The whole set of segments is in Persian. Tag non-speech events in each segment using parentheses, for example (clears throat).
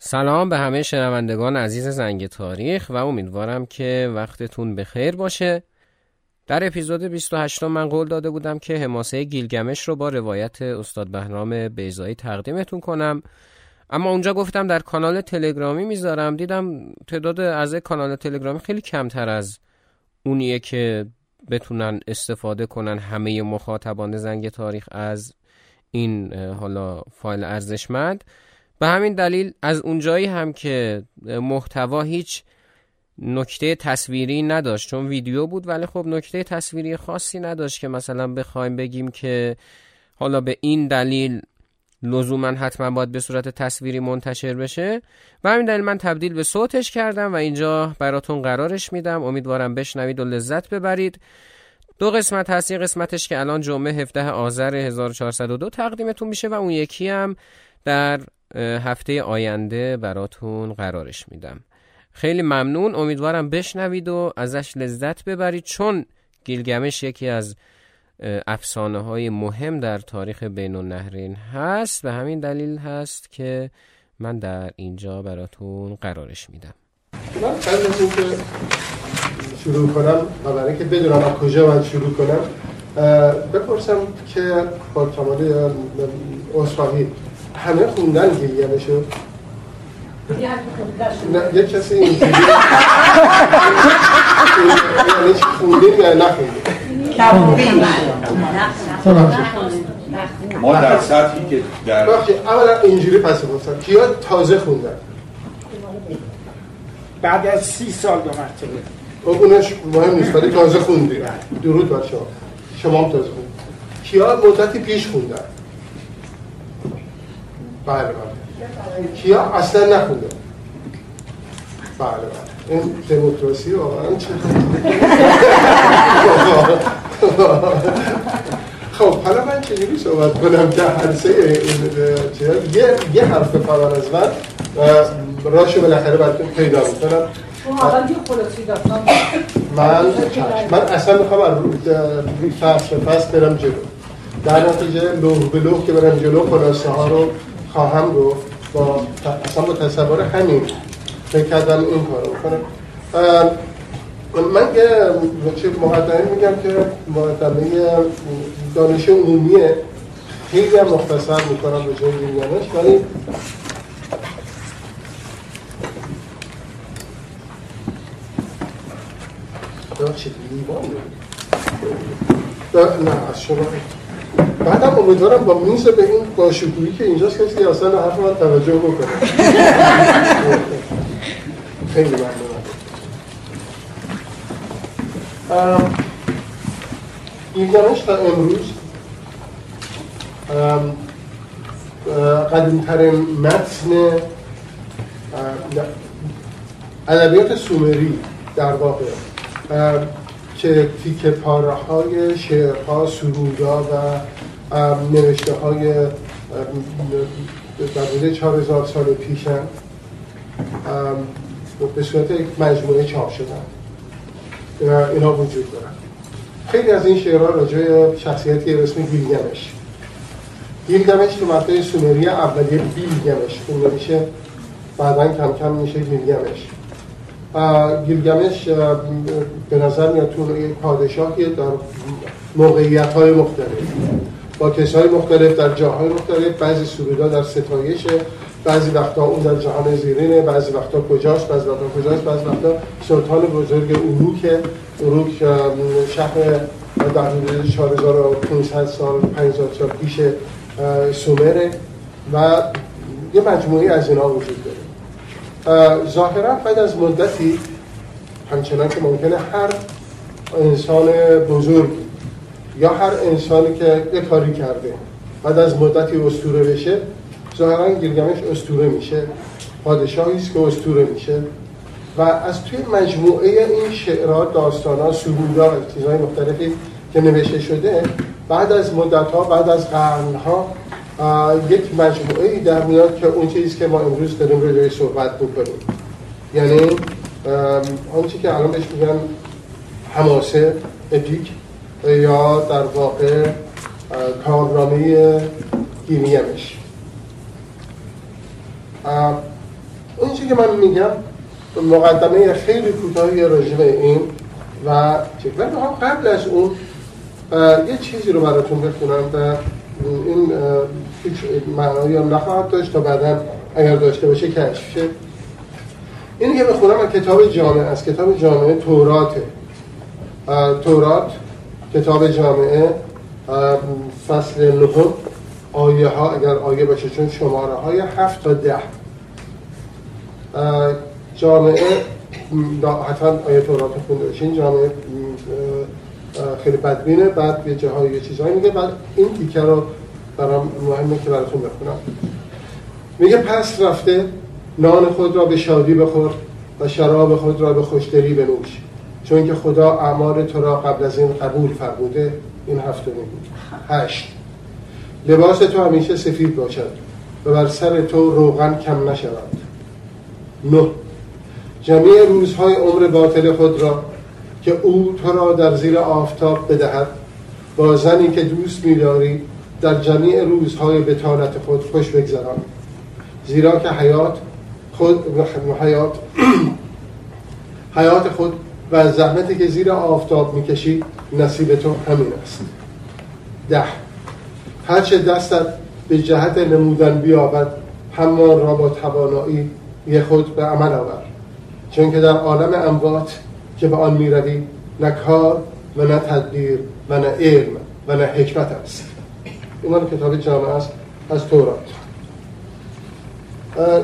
سلام به همه شنوندگان عزیز زنگ تاریخ و امیدوارم که وقتتون بخیر باشه. در اپیزود 28 من قول داده بودم که حماسه گیلگمش رو با روایت استاد بهرام بیزایی تقدیمتون کنم. اما اونجا گفتم در کانال تلگرامی می‌ذارم. دیدم تعداد اعضای کانال تلگرامی خیلی کمتر از اونیه که بتونن استفاده کنن همه مخاطبان زنگ تاریخ از این حالا فایل ارزشمند. به همین دلیل از اونجایی هم که محتوا هیچ نکته تصویری نداشت چون ویدیو بود ولی خب نکته تصویری خاصی نداشت که مثلا بخوایم بگیم که حالا به این دلیل لزوما حتما باید به صورت تصویری منتشر بشه. و همین دلیل من تبدیل به صوتش کردم و اینجا براتون قرارش میدم. امیدوارم بشنوید و لذت ببرید. دو قسمت هست. یه قسمتش که الان جمعه 17 آذر 1402 تقدیمتون میشه و اون یکی هم در هفته آینده براتون قرارش میدم. خیلی ممنون. امیدوارم بشنوید و ازش لذت ببرید چون گیلگمش یکی از افسانه های مهم در تاریخ بین النهرین هست و همین دلیل هست که من در اینجا براتون قرارش میدم. من اینکه شروع کنم و برای که بدونم از کجا باید شروع کنم بپرسم که با کمال اصفاهی همه خوندن گیلگمشو نه یه کسی اینجوری یعنی خوندیم یا نخوندیم ما در سطحی که در بخشی اولا اینجوری پس گفتم. کیا تازه خوندن؟ بعد از سی سال دو مرتبه خب اونش مهم نیست ولی تازه خوندیم درود بر شما. شما هم تازه خوندیم کیا مدتی پیش خوندن؟ بله بله. کیا؟ اصلا نخونده. بله بله. این دموکراسی واقعا چه خب حالا من چجوری صحبت کنم؟ که چیز یه یه حرف فرار از من. راشو بالاخره براتون پیدا می‌کنم. من من اصلا می‌خوام از فصل به فصل برم جلو. در نتیجه لوح به لوح که برم جلو خلاصه ها رو خواهم گفت. با اصلا با تصور همین. فکر کردم این کارو کنم من یه چه مقدمه میگم که مقدمه دانش عمومیه. خیلی هم مختصر می‌کنم به جای دیگرش ولی چه لیوان نه از شما بعدم امیدوارم با میز به این باشکوهی که اینجاست کسی اصلا حرف من توجه بکنه. (laughs) خیلی ممنونم. گیلگمش تا امروز قدیمترین متن ادبیات سومری در واقع. که تیکه پاره های شعرها سرودا و نوشته های در چهار هزار سال پیشن به صورت یک مجموعه چاپ شدن. اینا وجود دارن. خیلی از این شعرها راجع شخصیتی به اسم گیلگمش. گیلگمش تو مقطع سومری اولیه بیلگمش خونده میشه بعدا کم کم میشه گیلگمش. گیلگمش به نظر میاد تو پادشاهی در موقعیت های مختلف با کسای مختلف در جاهای مختلف بعضی سرودا در ستایشه بعضی وقتا اون در جهان زیرینه بعضی وقتا کجاست بعضی وقتا کجاست بعضی وقتا سلطان بزرگ اروک اروک شهر در حدود 4500 سال 5000 سال پیش سومره. و یه مجموعی از اینا وجود داره. ظاهرا بعد از مدتی همچنان که ممکنه هر انسان بزرگ یا هر انسانی که یه کاری کرده بعد از مدتی اسطوره بشه ظاهرا گیلگمش اسطوره میشه پادشاهی است که اسطوره میشه و از توی مجموعه این شعرها داستانها سرودا چیزهای مختلفی که نوشته شده بعد از مدت ها بعد از قرن ها یک مجموعه ای در میاد که اون چیزی که ما امروز داریم روی صحبت می‌کنیم. یعنی آنچه که الان بهش میگن حماسه اپیک یا در واقع کارنامه گیمیمش چیزی که من میگم مقدمه خیلی کوتاهی راجع این و ولی قبل از اون یه چیزی رو براتون بخونم و این هیچ معنایی هم نخواهد داشت تا بعدا اگر داشته باشه کشف شه. اینی که بخونم از کتاب جامعه از کتاب جامعه توراته تورات کتاب جامعه فصل نهم آیه ها اگر آیه باشه چون شماره های هفت تا ده. جامعه حتما آیه تورات خونده باشین. جامعه خیلی بدبینه. بعد یه جاهای یه چیزهایی میگه. بعد این تیکه رو برام مهمه که براتون بخونم. میگه پس رفته نان خود را به شادی بخور و شراب خود را به خوشدلی بنوش. چون که خدا اعمال تو را قبل از این قبول فرموده این هفته بود هشت. لباس تو همیشه سفید باشد و بر سر تو روغن کم نشود. نه. جمیع روزهای عمر باطل خود را که او تو را در زیر آفتاب بدهد با زنی که دوست میداری در جمیع روزهای بتالت خود خوش بگذران. زیرا که حیات خود حیات (clears throat) حیات خود و زحمتی که زیر آفتاب می‌کشی نصیب تو همین است. ده. هرچه دستت به جهت نمودن بیابد همان را با توانایی خود به عمل آور. چون که در عالم اموات که به آن می‌روی نه کار و نه تدبیر و نه علم و نه حکمت است. این کتاب جامعه است از تورات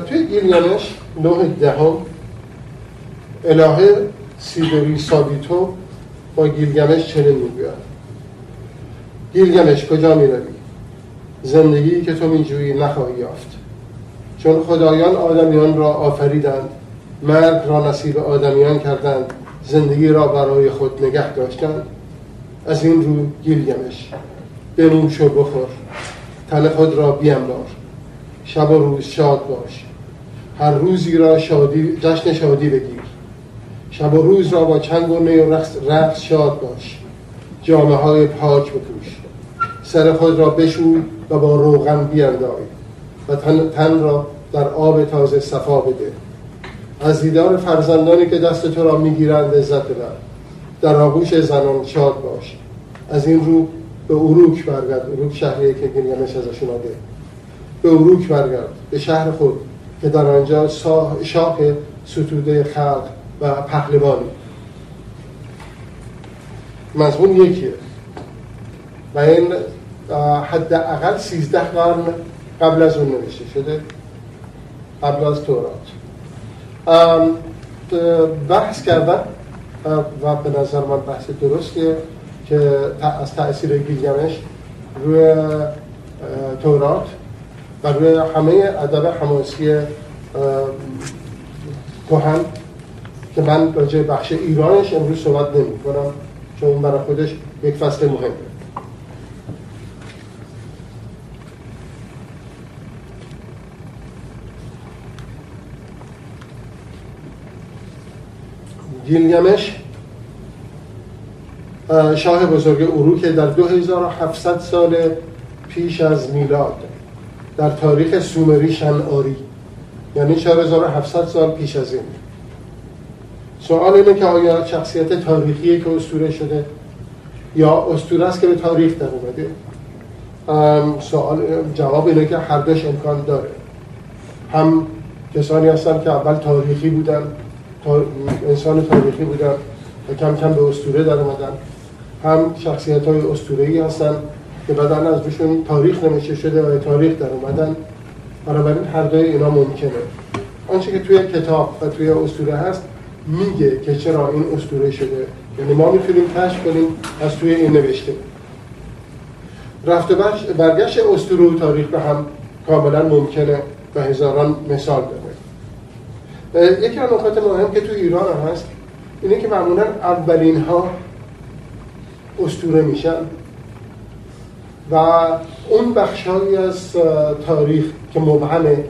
توی گیلیانش نوع دهم الهه سیدوری سابیتو با گیلگمش چنین می‌گوید. گیلگمش کجا می‌روی؟ زندگی که تو میجویی نخواهی یافت. چون خدایان آدمیان را آفریدند مرگ را نصیب آدمیان کردند زندگی را برای خود نگه داشتند. از این رو گیلگمش. بنوش و بخور. تن خود را بیامدار شب و روز شاد باش. هر روزی را شادی جشن شادی بگیر. شب و روز را با چنگ و نی و رقص شاد باش. جامعه های پاک بپوش. سر خود را بشوی و با روغن بیاندای و تن, تن را در آب تازه صفا بده. از دیدار فرزندانی که دست تو را می‌گیرند لذت ببر. در آغوش زنان شاد باش. از این رو به اروک برگرد. اروک شهریه که گریمش ازشون آده به اروک برگرد. به شهر خود که در آنجا شاه ستوده خلق و پهلوانی. مضمون یکیه. و این حداقل سیزده قرن قبل از اون نوشته شده. قبل از تورات. بحث کردن و به نظر من بحث درستیه. که از تأثیر گیلگمش روی تورات و روی همه ادب حماسی کهن که من راجع بخش ایرانش امروز صحبت نمی کنم چون برای خودش یک فصل مهمه. گیلگمش شاه بزرگ اروک در 2700 سال پیش از میلاد در تاریخ سومری شنعاری یعنی 4700 سال پیش از این. سوال اینه که آیا شخصیت تاریخیه که اسطوره شده یا اسطوره است که به تاریخ در اومده؟ سوال جواب اینه که هر دوش امکان داره. هم کسانی هستن که اول تاریخی بودن انسان تاریخی بودن و کم کم به اسطوره در اومدن. هم شخصیت های اسطوره‌ای هستن که بعدا از بهشون تاریخ نمیشه شده و تاریخ در اومدن. بنابراین هر دوی اینا ممکنه. آنچه که توی کتاب و توی اسطوره هست میگه که چرا این اسطوره شده. یعنی ما می‌تونیم کشف کنیم از توی این نوشته. رفت برگشت اسطوره و تاریخ به هم کاملا ممکنه و هزاران مثال داره. یکی از نکات مهم که توی ایران هست اینه که معمولا اولین ها اسطوره میشن. و اون بخشهایی از تاریخ که مبهمه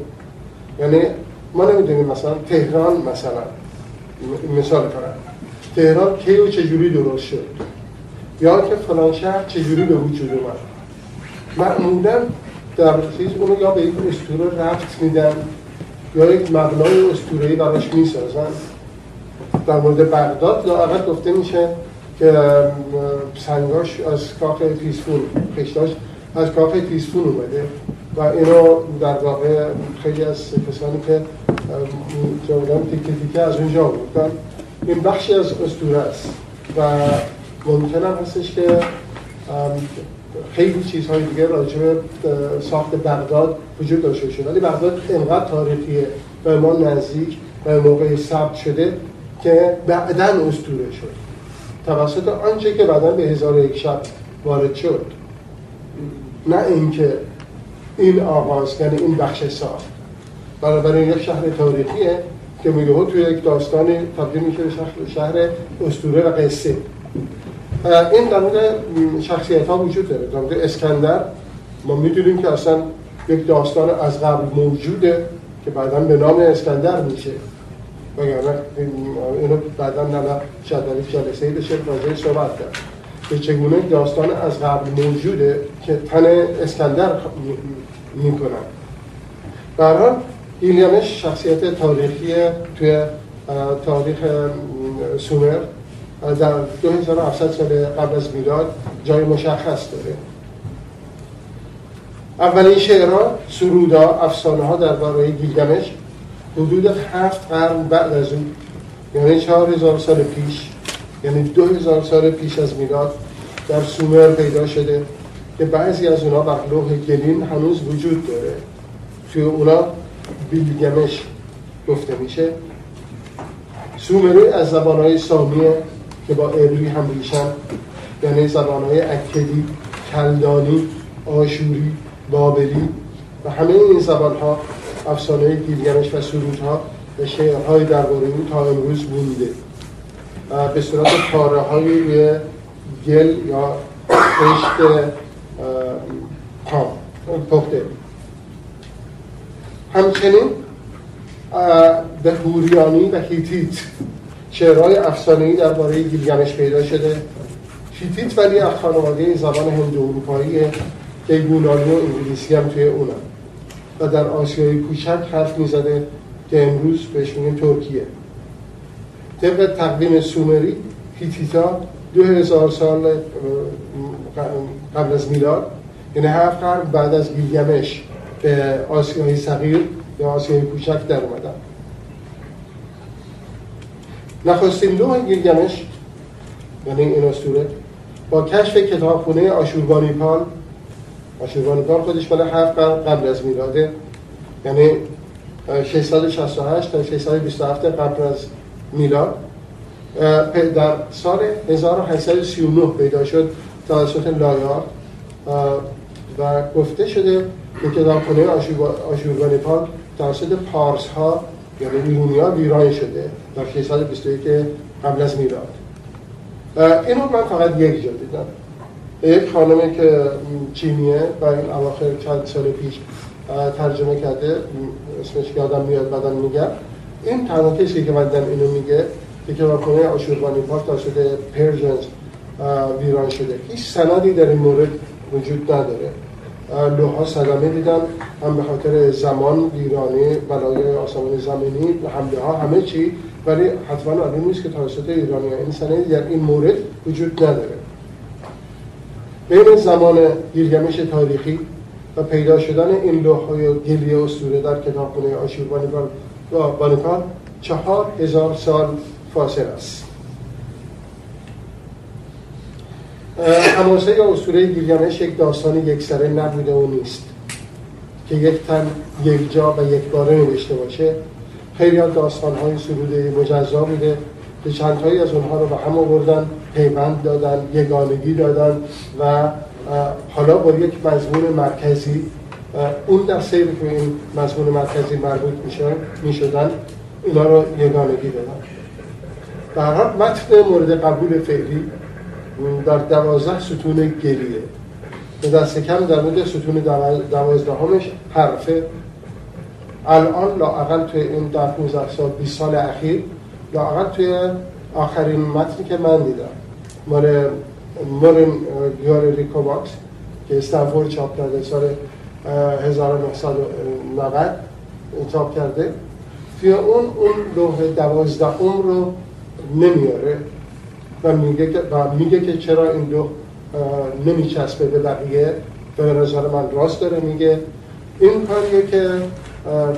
یعنی ما نمی‌دونیم مثلا تهران مثلا مثال کنم تهران کی و چجوری درست شد؟ یا که فلان شهر چجوری به وجود اومد؟ معمولا در چیز اونو یا به یک اسطوره رفت میدن یا یک مبنای اسطوره‌ای براش می‌سازن. در مورد بغداد لااقل گفته میشه که سنگاش از کاخ تیسفون خشتاش از کاخ تیسفون اومده و اینو در واقع خیلی از کسانی که جامدن تیکه تیکه از اونجا بودن این بخشی از اسطوره است و ممکن هم هستش که خیلی چیزهای دیگه راجع به ساخت بغداد وجود داشته باشه. ولی بغداد انقدر تاریخیه به ما نزدیک و موقع ثبت شده که بعدا اسطوره شد. توسط آنچه که بعدا به هزار یک شب وارد شد. نه اینکه این آغاز یعنی این بخش ساخت بنابراین یک شهر تاریخیه که میگه توی یک داستان تبدیل میشه به شهر اسطوره و قصه. این در شخصیت ها وجود داره. در اسکندر ما می‌دونیم که اصلا یک داستان از قبل موجوده که بعدا به نام اسکندر میشه. وگرنه اینو بعدا نه شاید جلسه بشه راجعه صحبت کرد. که چگونه داستان از قبل موجوده که تن اسکندر می‌کنن برحال ایلیانش شخصیت تاریخی توی تاریخ سومر در 2700 سال قبل از میلاد جای مشخص داره. اولین شعرها سرودا افسانه ها درباره گیلگمش حدود هفت قرن بعد از اون یعنی چهار هزار سال پیش یعنی دو هزار سال پیش از میلاد در سومر پیدا شده که بعضی از اونا بر لوح گلین هنوز وجود داره. توی اونا بیلگمش گفته میشه. سومری از زبانهای سامیه که با ارلی هم ریشن یعنی زبانهای اکدی، کلدانی، آشوری، بابلی و همه این زبانها افسانه گیلگمش و سرودها و شعرهای درباره او تا امروز بونده به صورت پاره های روی گل یا خشت پخته. همچنین به هوریانی و هیتیت شعرهای افسانه‌ای درباره گیلگمش پیدا شده. هیتیت ولی از خانواده زبان هندو اروپاییه که یونانی و انگلیسی هم توی اونم و در آسیای کوچک حرف می‌زده که امروز بهش میگن ترکیه. طبق تقویم سومری هیتیتا دو هزار سال قبل از میلاد یعنی هفت قرن بعد از گیلگمش به آسیای صغیر یا آسیای کوچک در اومدن. نخستین لوح گیلگمش یعنی این اسطوره با کشف کتابخونه آشوربانیپال آشوربانیپال خودش مال هفت قرن قبل از میلاده. یعنی 668 تا 627 قبل از میلاد. در سال 1839 پیدا شد توسط لایار. و گفته شده که کتابخونه آشوربانیپال توسط پارس ها یعنی ایرونی ها ویران شده در 621 قبل از میلاد. اینو من فقط یک جا دیدم. یک خانمی که چینیه و این اواخر چند سال پیش ترجمه کرده اسمش یادم میاد بعدم میگم. این تنها کسی که بعدم اینو میگه که کتابخونه آشوربانی پاک توسط پرژنز ویران شده. هیچ سندی در این مورد وجود نداره. لوها صدمه دیدن هم به خاطر زمان ویرانی بلای آسمان زمینی حمله ها همه چی. ولی حتما معلوم نیست که توسط ایرانی این سندی در این مورد وجود نداره. بین زمان گیلگمش تاریخی و پیدا شدن این لوح‌های گلی اسطوره در کتابخانه آشوربانیپال و بانیپال چهار هزار سال فاصل است. حماسه یا اسطوره گیلگمش یک داستان یکسره نبوده و نیست که یک تن یک جا و یک باره نوشته باشه. خیلی از داستان های سروده مجزا بوده. که چندهایی از اونها رو به هم آوردن پیوند دادن یگانگی دادن و حالا با یک مضمون مرکزی اون در سیر که این مضمون مرکزی مربوط می شدن اینا رو یگانگی دادن. حال متن مورد قبول فعلی در دوازده ستون گلیه به دست کم در مورد ستون دوازدهمش حرفه. الان لااقل توی این در 15 سال 20 سال اخیر لااقل توی آخرین متنی که من دیدم. مال مورین گالری کوواکس که استنفورد چاپ کرده سال 1990 چاپ کرده. توی اون اون لوح دوازدهم رو نمیاره و میگه که و میگه که چرا این لوح نمیچسبه به بقیه. به نظر من راست داره میگه. این کاریه که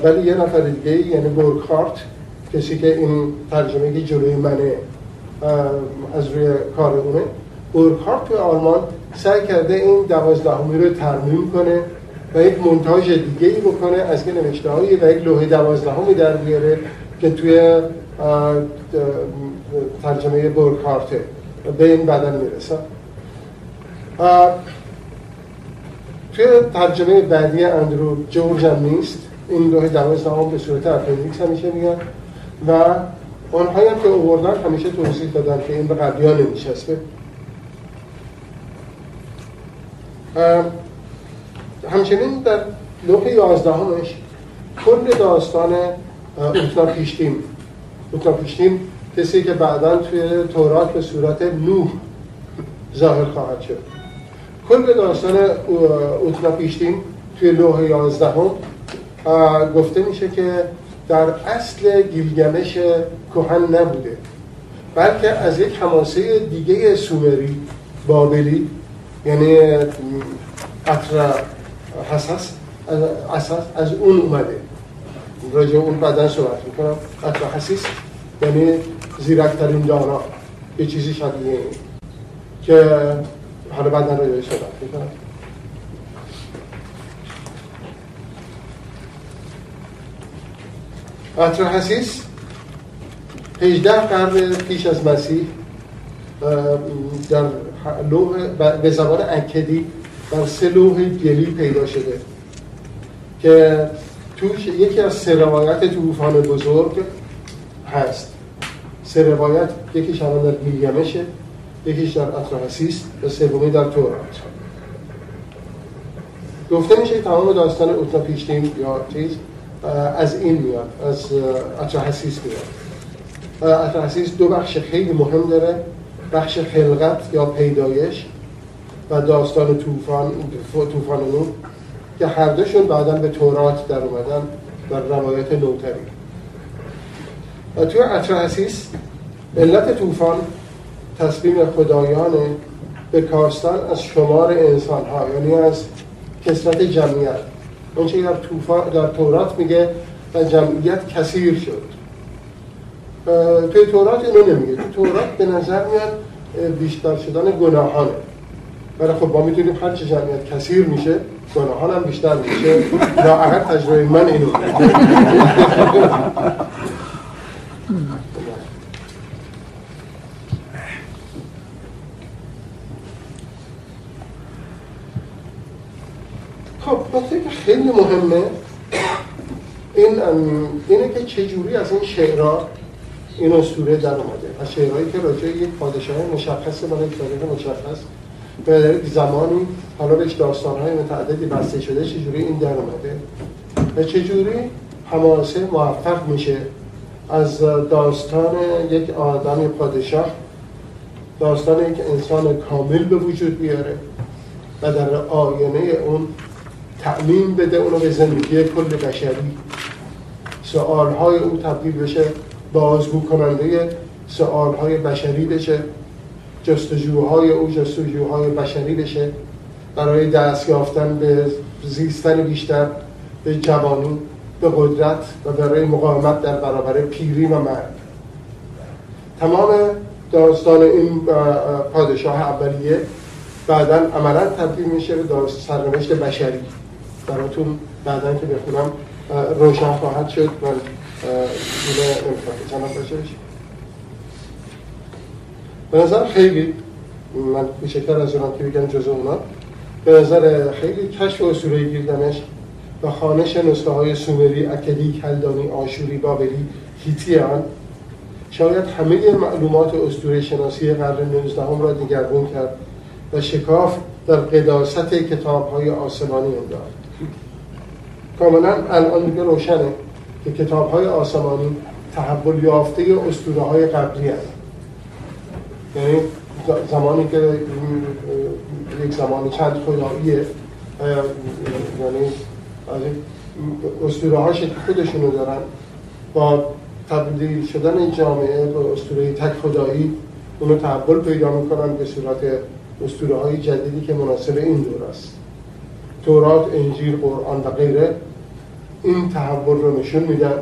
ولی یه نفر دیگه یعنی بورکارت کسی که این ترجمه که جلوی منه از روی کار اونه بورکارت توی آلمان سعی کرده این دوازدهمی رو ترمیم کنه و یک منتاج دیگه ای بکنه از که نوشته هایی و یک لوح دوازدهمی در بیاره که توی ترجمه بورکارته به این بدن می‌رسه. توی ترجمه بعدی اندرو جورج هم نیست این لوح دوازدهم به صورت appendix همیشه میگن. و آنهایی هم که اووردن همیشه توضیح دادن که این به قبلی ها نمیچسبه همچنین در لوح یازدهمش کل داستان اوتنا پیشتیم. اوتنا پیشتیم کسی که بعدا توی تورات به صورت نوح ظاهر خواهد شد. کل داستان اوتنا پیشتیم توی لوح یازدهم گفته میشه که در اصل گیلگمش کهن نبوده بلکه از یک حماسه دیگه سومری بابلی یعنی اطرا حساس اساس از اون اومده. راجع اون بعدا صحبت می‌کنم. اطرا حسیس یعنی زیرکترین دانا یه چیزی این که حالا بعدا راجع صحبت می‌کنم. حسیس 18 قرن پیش از مسیح در لوح به زبان اکدی در سه لوح گلی پیدا شده که توش یکی از سه روایت طوفان بزرگ هست. سه روایت یکیش الان در گیلگمشه یکیش در اطراحسیس و سومی در تورات. گفته میشه تمام داستان اوتنا پیشتیم یا چیز از این میاد از اطراحسیس میاد. اطراحسیس دو بخش خیلی مهم داره بخش خلقت یا پیدایش و داستان طوفان طوفان نو که هر دوشون بعدا به تورات در اومدن در روایت نوتری. و توی اطراحسیس علت طوفان تصمیم خدایانه به کاستن از شمار انسان ها یعنی از کسرت جمعیت. اونچه در, در تورات میگه و جمعیت کثیر شد. توی تورات اینو نمیگه. توی تورات به نظر میاد بیشتر شدن گناهانه. ولی خب ما می‌تونیم هر چه جمعیت کثیر میشه گناهان هم بیشتر میشه. اگر تجربه من اینو (laughs) خب نکته که خیلی مهمه این اینه که چجوری از این شعرها این اسطوره در اومده. از شعرهایی که راجع یک پادشاه مشخص برای یک تاریخ مشخص به زمانی حالا بهش داستانهای متعددی بسته شده چجوری این در اومده؟ و چجوری حماسه موفق میشه از داستان یک آدم پادشاه داستان یک انسان کامل به وجود بیاره و در آینه اون تعمین بده اونو به زندگی کل بشری. سوالهای او تبدیل بشه بازگو کننده سوالهای بشری بشه جستجوهای او جستجوهای بشری بشه. برای دست یافتن به زیستن بیشتر به جوانی به قدرت و برای مقاومت در برابر پیری و مرگ. تمام داستان این پادشاه اولیه بعدا عملا تبدیل میشه به سرنوشت بشری. براتون بعدا که بخونم روشن خواهد شد من اینو به نظر خیلی من کوچکتر از اونم که بگم جزء اونا به نظر خیلی کشف اسطوره گیلگمش و خانش نسخه های سومری، اکدی، کلدانی، آشوری، بابلی، هیتیان شاید همه معلومات اسطوره شناسی قرن 19 را دیگرگون کرد و شکاف در قداست کتاب های آسمانی انداخت. کاملا الان دیگه روشنه که کتاب های آسمانی تحول یافته اسطوره های قبلی هست یعنی زمانی که یک زمانی چند خداییه یعنی اسطوره هاش که خودشونو دارن. با تبدیل شدن جامعه به اسطوره تک خدایی اونو تحول پیدا می‌کنن به صورت اسطوره های جدیدی که مناسب این دور است. تورات، انجیل، قرآن و غیره این تحول رو نشون میدن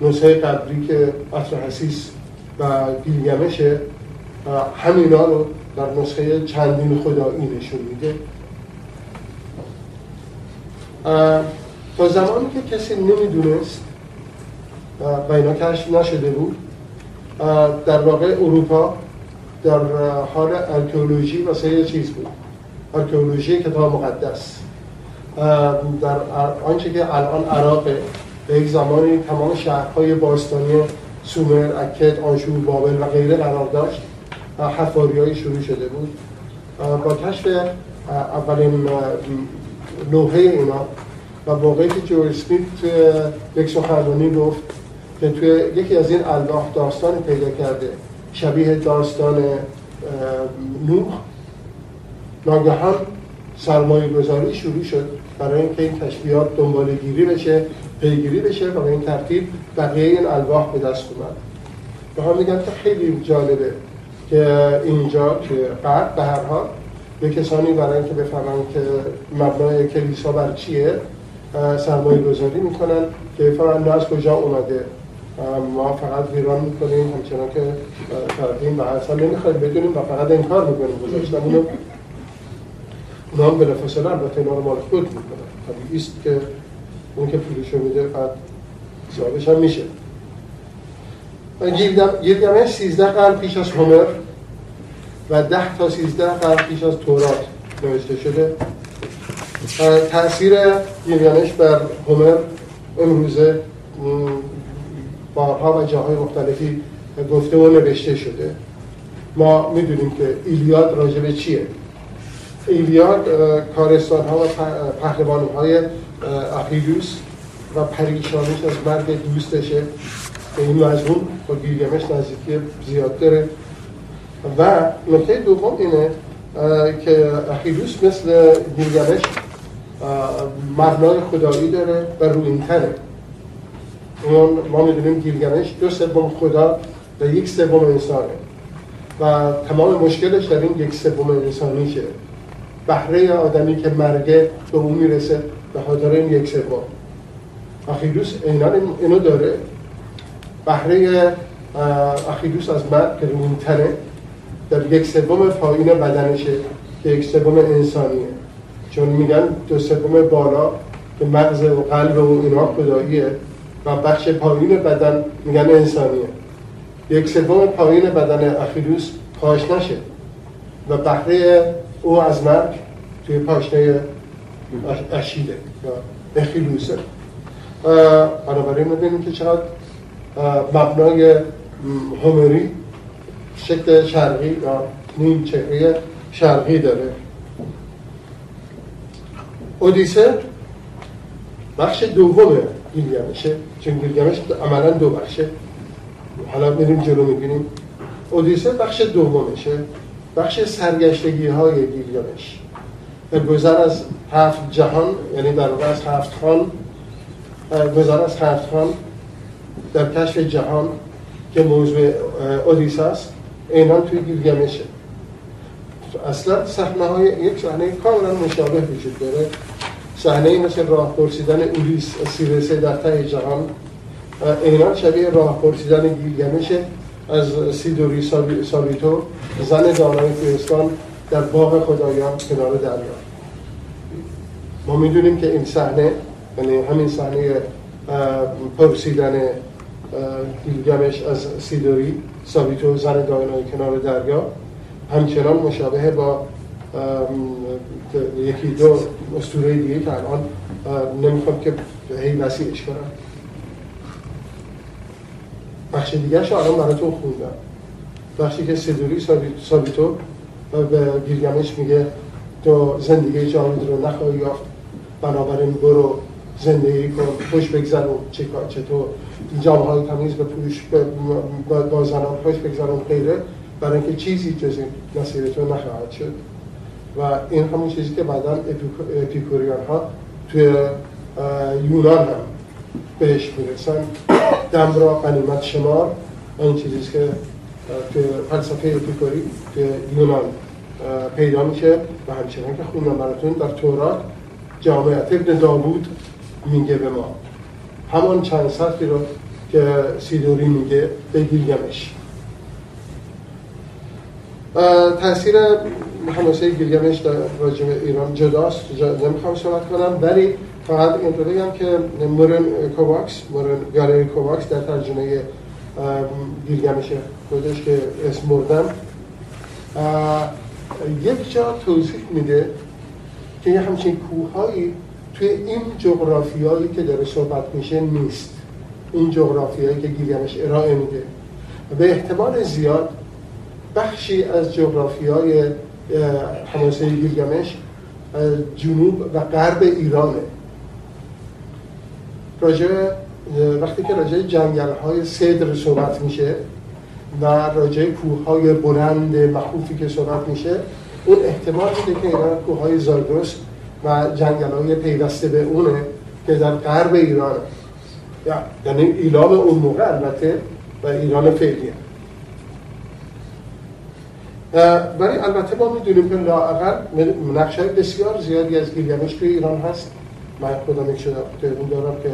نسخه قبلی که عصر حسیس و گیلگمشه همینا رو در نسخه چندین خدایی نشون میده. تا زمانی که کسی نمی‌دونست و اینا کشف نشده بود در واقع اروپا در حال ارکئولوژی واسه یه چیز بود. ارکئولوژی کتاب مقدس. در آنچه که الان عراقه به یک زمانی تمام شهرهای باستانی سومر، اکد، آنشور، بابل و غیره قرار داشت حفاری شروع شده بود. با کشف اولین لوحه اینا و موقعی که جو اسمیت یک سخنرانی گفت که توی یکی از این الواح داستان پیدا کرده شبیه داستان نوح ناگهان سرمایه گذاری شروع شد. برای اینکه این کشفیات دنبال گیری بشه پیگیری بشه و به این ترتیب بقیه این الواح به دست اومد. به هم میگن که خیلی جالبه که اینجا که بعد به هر حال به کسانی برای اینکه بفهمن که مبنای کلیسا بر چیه سرمایه گذاری می‌کنن. که بفهمن از کجا اومده؟ ما فقط ویران می‌کنیم همچنان که کردیم و اصلا نمی‌خوایم بدونیم و فقط انکار می‌کنیم گذاشتن اونا هم بلافاصله البته اینا رو مال خود می‌کنن. طبیعی است که اون که پولشو میده فقط حسابش هم میشه. گیلگمش 13 قرن پیش از هومر و 10 تا 13 قرن پیش از تورات نوشته شده. تاثیر گیلگمش بر هومر امروزه بارها و جاهای مختلفی گفته و نوشته شده. ما می‌دونیم که ایلیاد راجبه چیه. ایلیاد کارستان ها و پهلوان های اخیلوس و پریشانش از مرگ دوستشه به این مضمون با گیلگمش نزدیکی زیاد داره. و نکته دوم اینه که اخیلوس مثل گیلگمش مبنای خدایی داره و اون ما می‌دونیم گیلگمش دو سوم خدا و یک سوم انسانه و تمام مشکلش در این یک سوم انسانیشه. بهره آدمی که مرگه به اون می‌رسه به خاطر این یک سوم. اخیلوس اینا اینو داره. بهره اخیلوس از مرگ که در یک سوم پایین بدنشه که یک سوم انسانیه. چون میگن دو سوم بالا که مغز و قلب و اینا خداییه و بخش پایین بدن میگن انسانیه. یک سوم پایین بدن اخیلوس پاش نشه و بهره او از مرگ توی پاشنه اشیده یا اخیلوسه بنابراین می‌بینیم که چقدر مبنای هومری شکل شرقی یا نیم چهره شرقی داره. اودیسه بخش دومه گیلگمشه چون گیلگمش عملا دو بخشه. حالا میریم جلو می‌بینیم. اودیسه بخش دومشه. بخش سرگشتگی های گیلگمش گذر از هفت جهان یعنی در از هفت خان گذر از هفت خان در کشف جهان که موضوع اودیسه است اینا توی گیلگمشه اصلا صحنه های یک صحنه کاملا مشابه وجود داره. صحنه مثل راه پرسیدن اولیس سیرسه در ته جهان اینا شبیه راه پرسیدن گیلگمشه از سیدوری سابیتو زن دانای کوهستان در باغ خدایان کنار دریا. ما می‌دونیم که این صحنه یعنی همین صحنه پرسیدن گیلگمش از سیدوری سابیتو زن دانای کنار دریا. همچنان مشابه با یکی دو اسطوره دیگه که الان نمی‌خوام که هی وسیعش کنم. بخش دیگه شو الان براتون خوندم. بخشی که سیدوری سابیتو به گیلگمش میگه تو زندگی جاوید رو نخواهی یافت بنابراین برو زندگی کن خوش بگذرون چطور. جامعه های تمیز به پوش با زنان خوش بگذرون غیره برای اینکه چیزی جز این مسیر تو نخواهد شد. و این همون چیزی که بعدا اپیکوریان ها توی یونان هم بهش می‌رسن دم را قنیمت شمار. این چیزیست که توی فلسفه اپیکوری توی یونان پیدا میشه و همچنان که خوندم براتون در تورات جامعت ابن داوود میگه به ما. همان چند سطری رو که سیدوری میگه به گیلگمش تاثیر حماسه گیلگمش در راجع ایران جداست. نمی‌خوام صحبت کنم ولی فقط این رو بگم که مورن کوواکس مورن گالری کوواکس در ترجمه گیلگمش خودش که اسم بردم یک جا توضیح میده که یه همچین کوههایی توی این جغرافیایی که داره صحبت میشه نیست. این جغرافیایی که گیلگمش ارائه میده. به احتمال زیاد بخشی از جغرافیای حماسه گیلگمش جنوب و غرب ایرانه. راجع وقتی که راجع جنگل های صدر صحبت میشه و راجع کوه های بلند مخوفی که صحبت میشه اون احتمال میده که اینا کوه های زاگرس و جنگل های پیوسته به اونه که در غرب ایران. یعنی ایلام اون موقع البته و ایران فعلی ولی البته ما می‌دونیم که لااقل نقشه بسیار زیادی از گیلگمش توی ایران هست. من خودم یک شده دارم که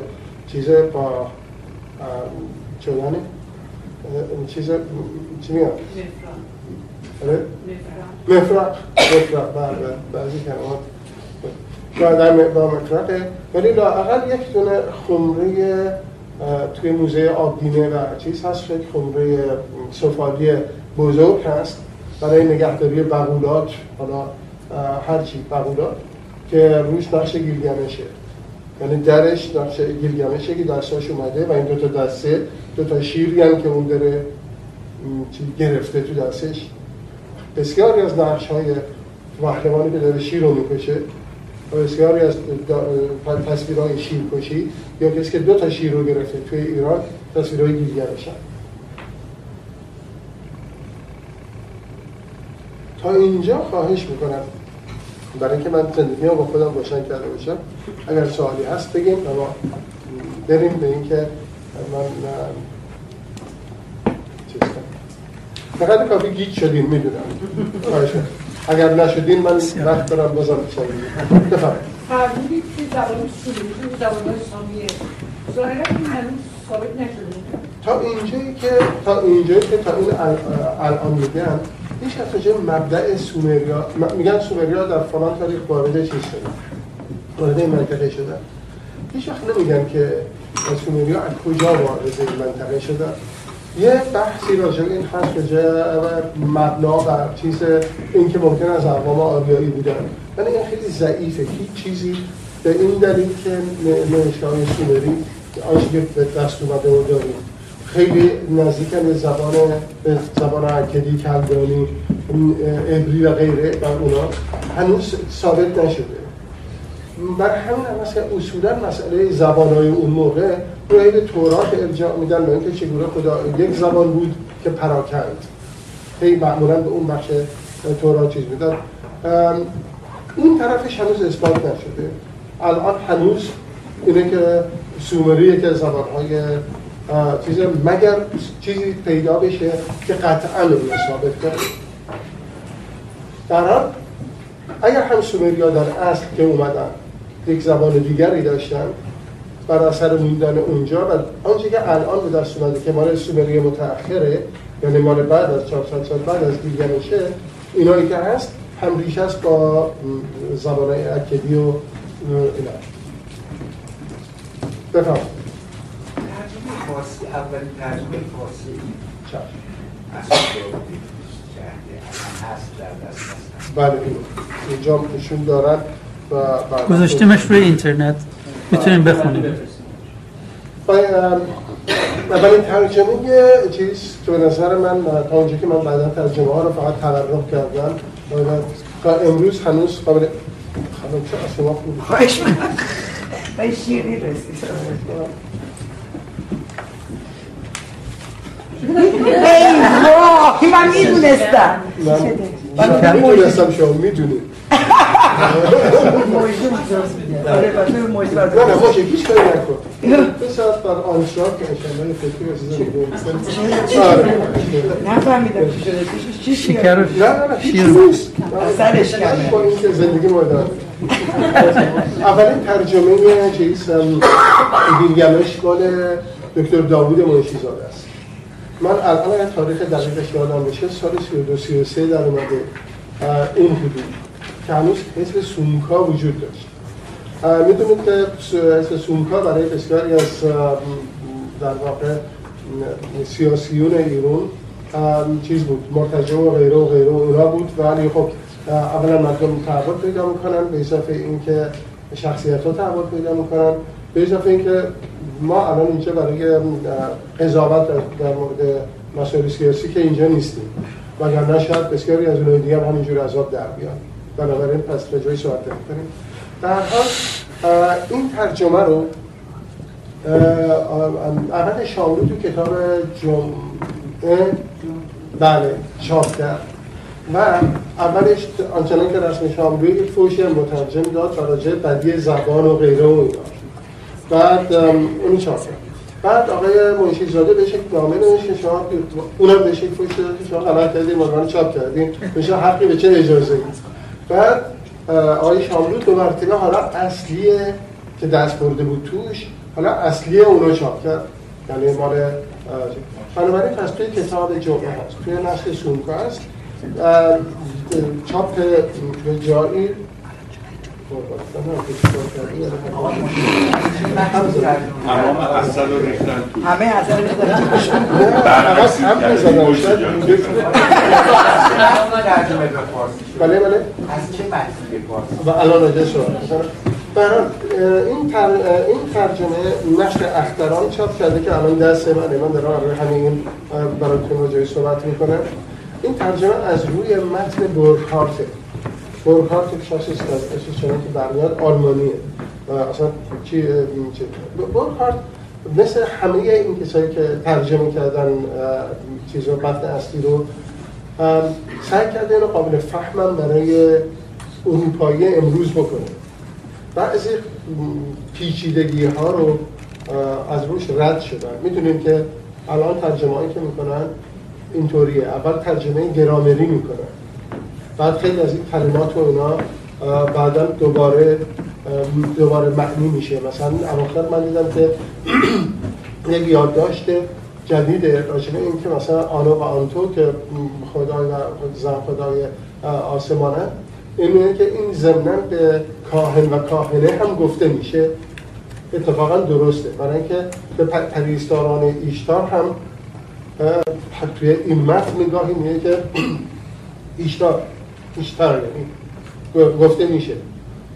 چیز با اه، چیز چی آره؟ مفرق مفرق بله. بعضی کلمات. شاید با مفرقه ولی لااقل یک دونه خمره توی موزه آبگینه و چیز هست. یک خمره سفالی بزرگ هست. برای نگهداری بغولات حالا اه، هر چی بغولات که روش نقش گیلگمشه یعنی درش نقش گیلگمشه که دستاش اومده و این دو تا دسته دو تا شیری هم که اون داره چی گرفته تو دستش بسیاری از نقش های محرمانی که داره شیر رو می‌کشه و بسیاری از تصویرهای شیر کشی یا کسی که دو تا شیر رو گرفته توی ایران تصویرهای گیلگمش هم. تا اینجا خواهش می‌کنم برای اینکه من زندگی رو با خودم روشن کرده باشم اگر سوالی هست بگیم و ما بریم به اینکه من. فقط کافی گیج شدین می‌دونم. اگر نشدین من وقت دارم بازم بشنوید بفرمایید. فرمودید که زبان سوری زبان اسلامیه. ظاهرا این هنوز ثابت نشده. تا اینجایی که تا اینجایی که تا این ال- الان میگم از راجع مبدع سومریا میگن سومریا در فلان تاریخ وارد چیز شده؟ وارد این منطقه شدن هیچ وقت نمیگن که سومریا از کجا وارد این منطقه شده. یه بحثی راجع این هست راجع مبنا و چیز این که ممکن از اقوام آریایی بودن. ولی این خیلی ضعیفه. هیچ چیزی به این دلیل که های سومری آنچه که به دست اومده داریم. خیلی نزدیک به زبان به زبان عکدی کلدانی عبری و غیره و اونا هنوز ثابت نشده. بر همین هم هست که اصولا مسئله زبانهای اون موقع روی به تورات ارجاع میدن به اینکه چگونه خدا یک زبان بود که پراکند. هی معمولا به اون بخش تورات چیز میدن. این طرفش هنوز اثبات نشده. الان هنوز اینه که سومری که زبانهای چیز مگر چیزی پیدا بشه که قطعا رو ثابت کنه؟ در حال اگر هم سومریا در اصل که اومدن یک زبان دیگری داشتن بر اثر موندن اونجا و آنچه که الان به دست اومده که مال سومری متأخره یعنی مال بعد از 400 سال بعد از گیلگمشه اینایی که هست هم ریش است با م، زبانهای اکدی و اینا. ترجمه فارسی اولین ترجمه فارسی. اصلا هست در دست بله. اینجا نشون دارن و گذاشتیمش روی اینترنت. می‌تونیم بخونیم. ام، اولین ترجمه چیز که به نظر من تا اونجا که من بعدا ترجمه ها رو فقط تبرک کردم امروز هنوز قابل خانم چه از شما خوب خواهش من به شیری رسید. ای من می‌دونستم من می‌دونستم شما می‌دونید آره نه نه باشه آنشراک که آره نفهمیدم چی شده چی نه نه اولین ترجمه چیز ام، گیلگمش دکتر داوود منشیزاده است من الان اگر تاریخ دقیقش یادم بشه سال 32 33 در اومده. این حدود. که هنوز حزب سومکا وجود داشت. می‌دونید که حزب سومکا برای بسیاری از در واقع سیاسیون ایران ام، چیز بود مرتجع و غیره و غیره اونا بود. ولی خب اولا مردم تعهد پیدا می‌کنن به اضافه اینکه شخصیت ها تعهد پیدا می‌کنن. به اضافه اینکه ما الان اینجا برای قضاوت در مورد مسائل سیاسی که اینجا نیستیم. وگرنه شاید بسیاری از اونهای دیگه هم همینجور عذاب در بیان. بنابراین پس به جای صحبت کنیم در حال این ترجمه رو اول شاملو تو کتاب جمعه بله چاپ کرد و اولش آنچنان که رسم شاملو یک فوشی مترجم داد تا راجع بدی زبان و غیره و اینا. بعد ام، اونو چاپ بعد آقای منشی زاده بهش یک نامه نوشت شما اونم بهش یک فوش داد شما غلط کردین مدرمان چاپ کردین بهش حقی به چه اجازه ای؟ بعد آقای شاملو دو مرتبه حالا اصلی که دست برده بود توش حالا اصلی اونو چاپ کرد. یعنی مال. بنابراین پس توی کتاب جمعه هست توی نسل سونکا هست. چاپ جایی تمام اصل رو ریختن تو همه بله از فارسی و الان این این ترجمه نشر اختران چاپ کرده که الان دست منه من دارم روی همین براتون راجعش صحبت می‌کنم این ترجمه از روی متن بورکارته بورکارت یک است از چنان که برمیاد آلمانیه. و اصلا چی چی؟ بورکارت مثل همه این کسایی که ترجمه کردن چیز رو اصلی رو سعی کرده اینو قابل فهمم برای اروپایی امروز بکنه. بعضی پیچیدگی ها رو از روش رد شدن. می‌دونیم که الان ترجمه که می‌کنن اینطوریه. اول ترجمه گرامری می‌کنن. بعد خیلی از این کلمات و اینا بعدا دوباره دوباره معنی میشه. مثلا اواخر من دیدم که (clears throat) یک یادداشت جدید راجبه این که مثلا آنو و آنتو که خدای زن خدای آسمانه اینه که این ضمنا به کاهن و کاهنه هم گفته میشه. اتفاقا درسته. برای اینکه به پریستاران ایشتار هم توی این متن نگاهی میگه که (clears throat) ایشتار یعنی گ- گفته میشه.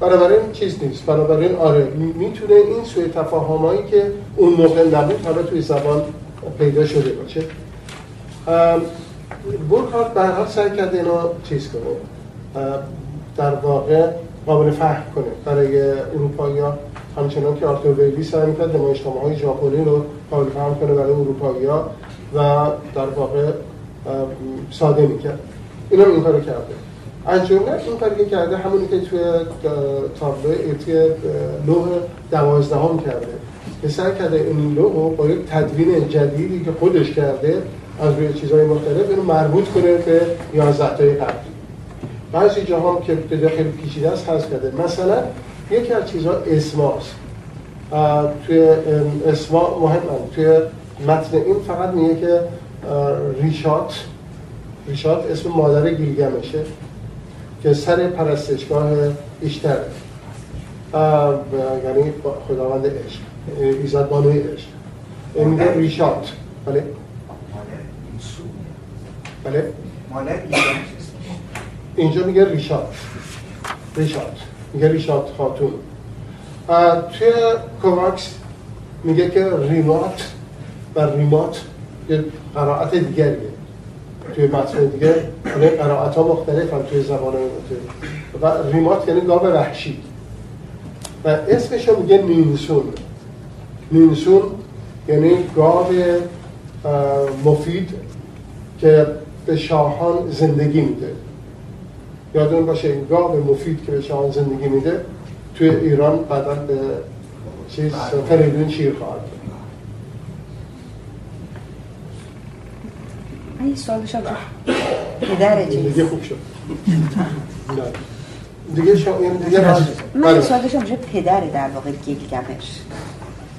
بنابراین چیز نیست. بنابراین آره می- می‌تونه این سوی تفاهمایی که اون موقع نبود حالا توی زبان پیدا شده باشه. ام، بورکارت به حال سعی کرده اینو چیز کنه. در واقع قابل فهم کنه. برای اروپایی ها همچنان که آرتور ویلی سعی می‌کرد نمایشنامه های ژاپنی رو قابل فهم کنه برای اروپایی ها و در واقع ساده می‌کرد. اینم این کارو کرده. از جمله این کاری که کرده همونی که توی تابلو توی لوح دوازدهم کرده. سعی کرده این رو با یک تدوین جدیدی که خودش کرده از روی چیزهای مختلف اینو مربوط کنه به 11 تای قبلی. بعضی جاها هم که دیگه خیلی پیچیده است حذف کرده. مثلا یکی از چیزها اسماست توی اسما مهمن توی متن این فقط میگه که ریشات. ریشات اسم مادر گیلگمشه. که سر پرستشگاه ایشتره اه، ب- یعنی خداوند عشق ایزد بانوی عشق. این میگه ریشات. بله. بله. اینجا میگه ریشات. ریشات. میگه ریشات خاتون. توی کوواکس میگه که ریمات و ریمات یه قرائت دیگریه. توی متن دیگه یعنی قرائت ها مختلف هم توی زبان و ریمات یعنی گاو وحشی. و اسمش رو میگه نینسون. نینسون یعنی گاو مفید که به شاهان زندگی میده. یادون باشه این گاو مفید که به شما زندگی میده توی ایران بعدا به چیز فریدون شیر خواهد یه سوال داشتم پدر دیگه خوب شد. دیگه شما این دیگه من بله. سوال به پدر در واقع گیلگمش.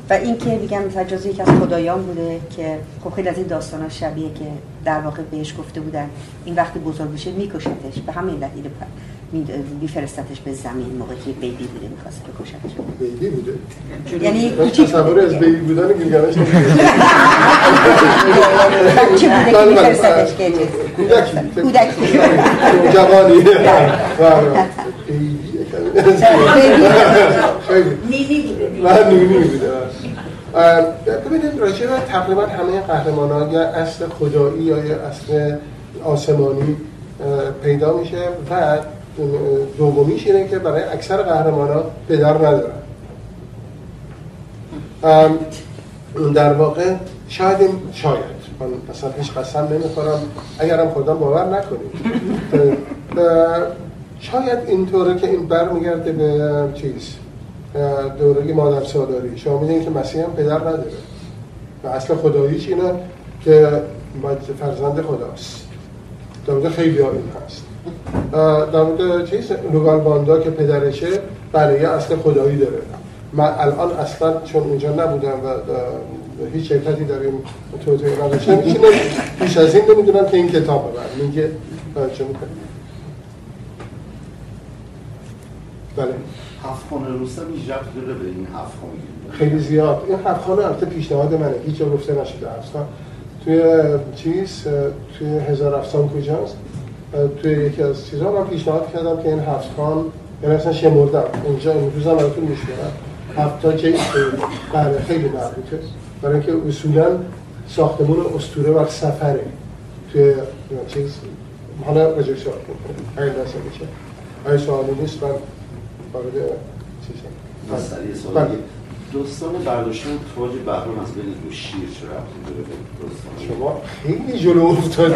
و این که میگم مثلا جزو یکی از خدایان بوده که خب خیلی از این داستان شبیه که در واقع بهش گفته بودن این وقتی بزرگ بشه میکشتش به همین دلیل میفرستتش به زمین موقعی که بیبی بوده می‌خواست بکشتش. بیبی بوده؟ یعنی کوچیک تصوری از بیبی بودن گیلگمش. بچه بوده که بله، بله، میفرستدش که. کودکی. کودکی. جوانی. بله. بیبی. و نونی بوده ببینید راجع به تقریبا همه قهرمان ها یا اصل خدایی یا اصل آسمانی پیدا میشه و دومیش اینه که برای اکثر قهرمان ها پدر ندارن. در واقع شاید این شاید. من اصلا هیچ قسم نمی‌خورم. اگرم خدا باور نکنید. (laughs) اه، شاید اینطوره که این برمیگرده به چیز؟ دوره مادر سالاری شما می‌دونید که مسیح هم پدر نداره. و اصل خداییش اینه که فرزند خداست. در مورد خیلی این هست. در مورد چیز؟ لوگال باندا که پدرشه بله یه اصل خدایی داره. من الان اصلا چون اونجا نبودم و هیچ شرکتی در این توضیح نداشتم هیچی بیش از این نمی‌دونم که این کتاب من میگه چه می‌کنه بله. هفت خانه روستا هیچ ربط داره به این خیلی زیاد. این هفتخانه البته پیشنهاد منه. هیچ جا گفته نشده. اصلا توی چیز توی هزار افسان کجاست توی یکی از چیزها من پیشنهاد کردم که این هفت خان یعنی اصلا شمردم اینجا امروز هم براتون میشمارم هفت تا کیس بله خیلی مربوطه. برای اینکه اصولا ساختمون اسطوره و سفره. توی چیز حالا راجع سوال کنیم اگه دسته میشه اگه سوالی نیست؟ من وارد چیزم بله. سوالی داستان برداشتن تاج بهرام از بین دو شیر به داستان شما خیلی جلو افتادید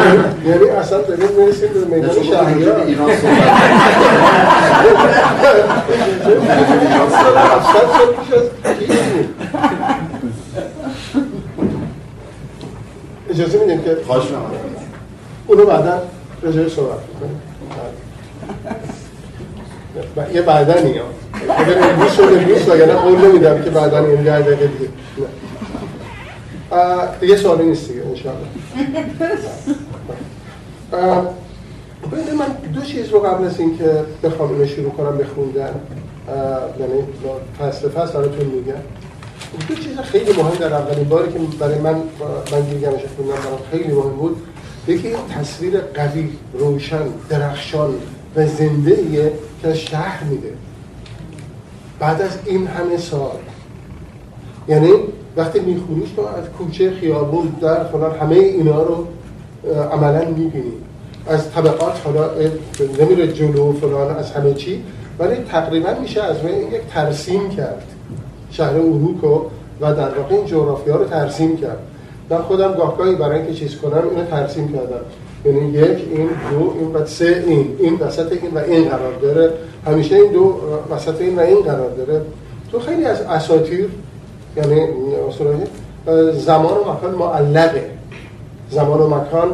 (laughs) یعنی اصلا داریم می‌رسیم به میدان شهریار. ایران صحبت. اجازه میدیم که خواهش می‌کنم. اونو بعدا رجای صحبت می‌کنیم یه بعدنی ها. اگر امروز شد امروز وگرنه قول نمیدم که بعدا این ده دقیقه دیگه. نه. دیگه سوالی نیست دیگه انشاءالله. ببینید من دو چیز رو قبل از اینکه بخوام اینو شروع کنم بخوندن یعنی فصل فصل براتون میگم. دو چیز خیلی مهم در اولین باری که برای من من گیلگمش خوندم برام خیلی مهم بود. یکی تصویر قوی روشن درخشان. و زنده که از شهر میده. بعد از این همه سال یعنی وقتی میخونیش تو از کوچه خیابون در فلان همه اینا رو عملا می‌بینی. از طبقات حالا نمیره جلو فلان از همه چی. ولی تقریبا میشه از روی یک ترسیم کرد. شهر اروکو و در واقع این جغرافیا رو ترسیم کرد. من خودم گاهگاهی برای اینکه چیز کنم اینو ترسیم کردم. یعنی یک این دو این و سه این. این وسط این و این قرار داره. همیشه این دو وسط این و این قرار داره. تو خیلی از اساطیر یعنی زمان و مکان معلقه. زمان و مکان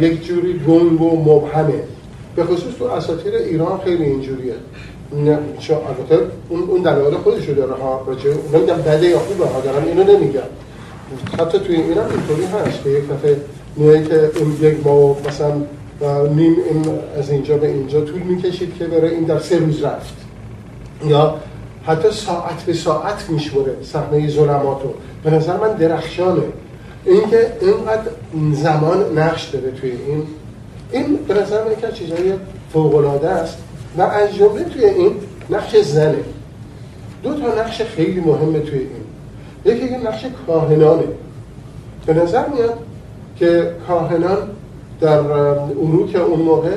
یک جوری گنگ و مبهمه. به خصوص تو اساطیر ایران خیلی اینجوریه. چون البته اون دلایل خودشو داره ها. نمیگم بده یا خوبه ها دارم اینو نمیگم. حتی توی هم اینطوری هست که یک دفعه میگه که این یک ما مثلا نیم این از اینجا به اینجا طول می‌کشید که برای این در سه روز رفت. یا حتی ساعت به ساعت میشمره صحنه ظلماتو. به نظر من درخشانه. اینکه اینقدر زمان نقش داره توی این این به نظر من یکی از چیزهای فوق‌العاده است. و از جمله توی این نقش زنه. دو تا نقش خیلی مهمه توی این. یکی که نقش کاهنانه. به نظر میاد که کاهنان در اروک اون موقع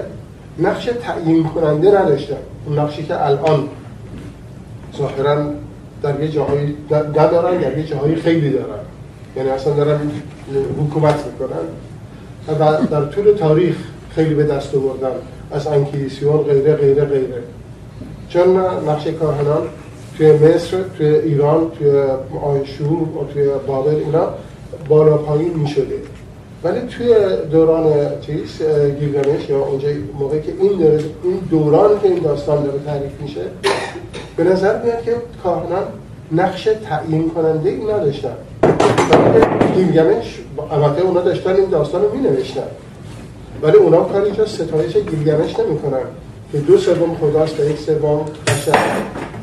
نقش تعیین کننده نداشتن. اون نقشی که الان ظاهرا در یه جاهایی ندارن در یه جاهایی خیلی دارن. یعنی اصلا دارن حکومت می‌کنن. و در طول تاریخ خیلی به دست آوردن. از انکیزیسیون غیره غیره غیره. چون نقش کاهنان توی مصر توی ایران توی آیشور و توی بابل اینا بالا پایین می شده ولی توی دوران چیز گیلگمش یا اونجا موقعی که این, این دوران که این داستان داره تعریف میشه به نظر میاد که کاهنان نقش تعیین کننده ای نداشتن. گیلگمش البته اونا داشتن این داستان رو می نوشتن ولی اونا کار اینجا ستایش نمی کنن که دو سوم خداست و یک سوم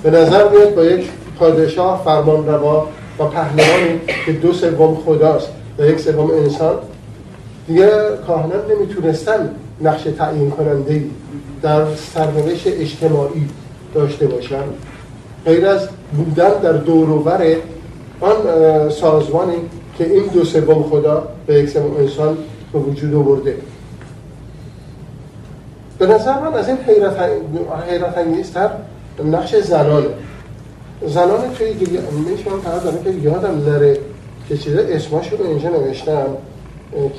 به نظر میاد با یک پادشاه فرمان روا و پهلوانی که دو سوم خداست و یک سوم انسان دیگه کاهنان نمی‌تونستن نقش تعیین کننده در سرنوشت اجتماعی داشته باشن. غیر از بودن در دوروبر آن سازمانی که این دو سوم خدا به یک سوم انسان به وجود آورده. به نظر من از این حیرت, انگیزتر نقش زنانه. زنان توی میشه من فقط دارم که یادم نره که چیزه اسماشو رو اینجا نوشتم.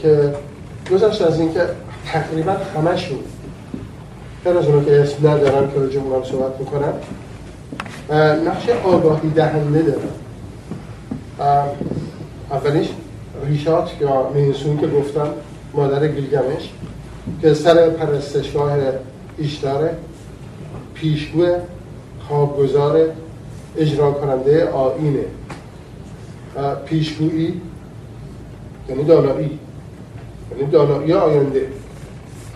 که گذشت از اینکه تقریبا همشون خیلی از اونو که اسم ندارم که رجوع اونم صحبت می‌کنم نقش آگاهی دهنده دارم اولیش ریشات یا مینسون که گفتم مادر گیلگمش که سر پرستشگاه ایشتاره پیشگو خوابگزار اجرا کننده آینه پیشگویی یعنی دانایی یعنی دانایی آینده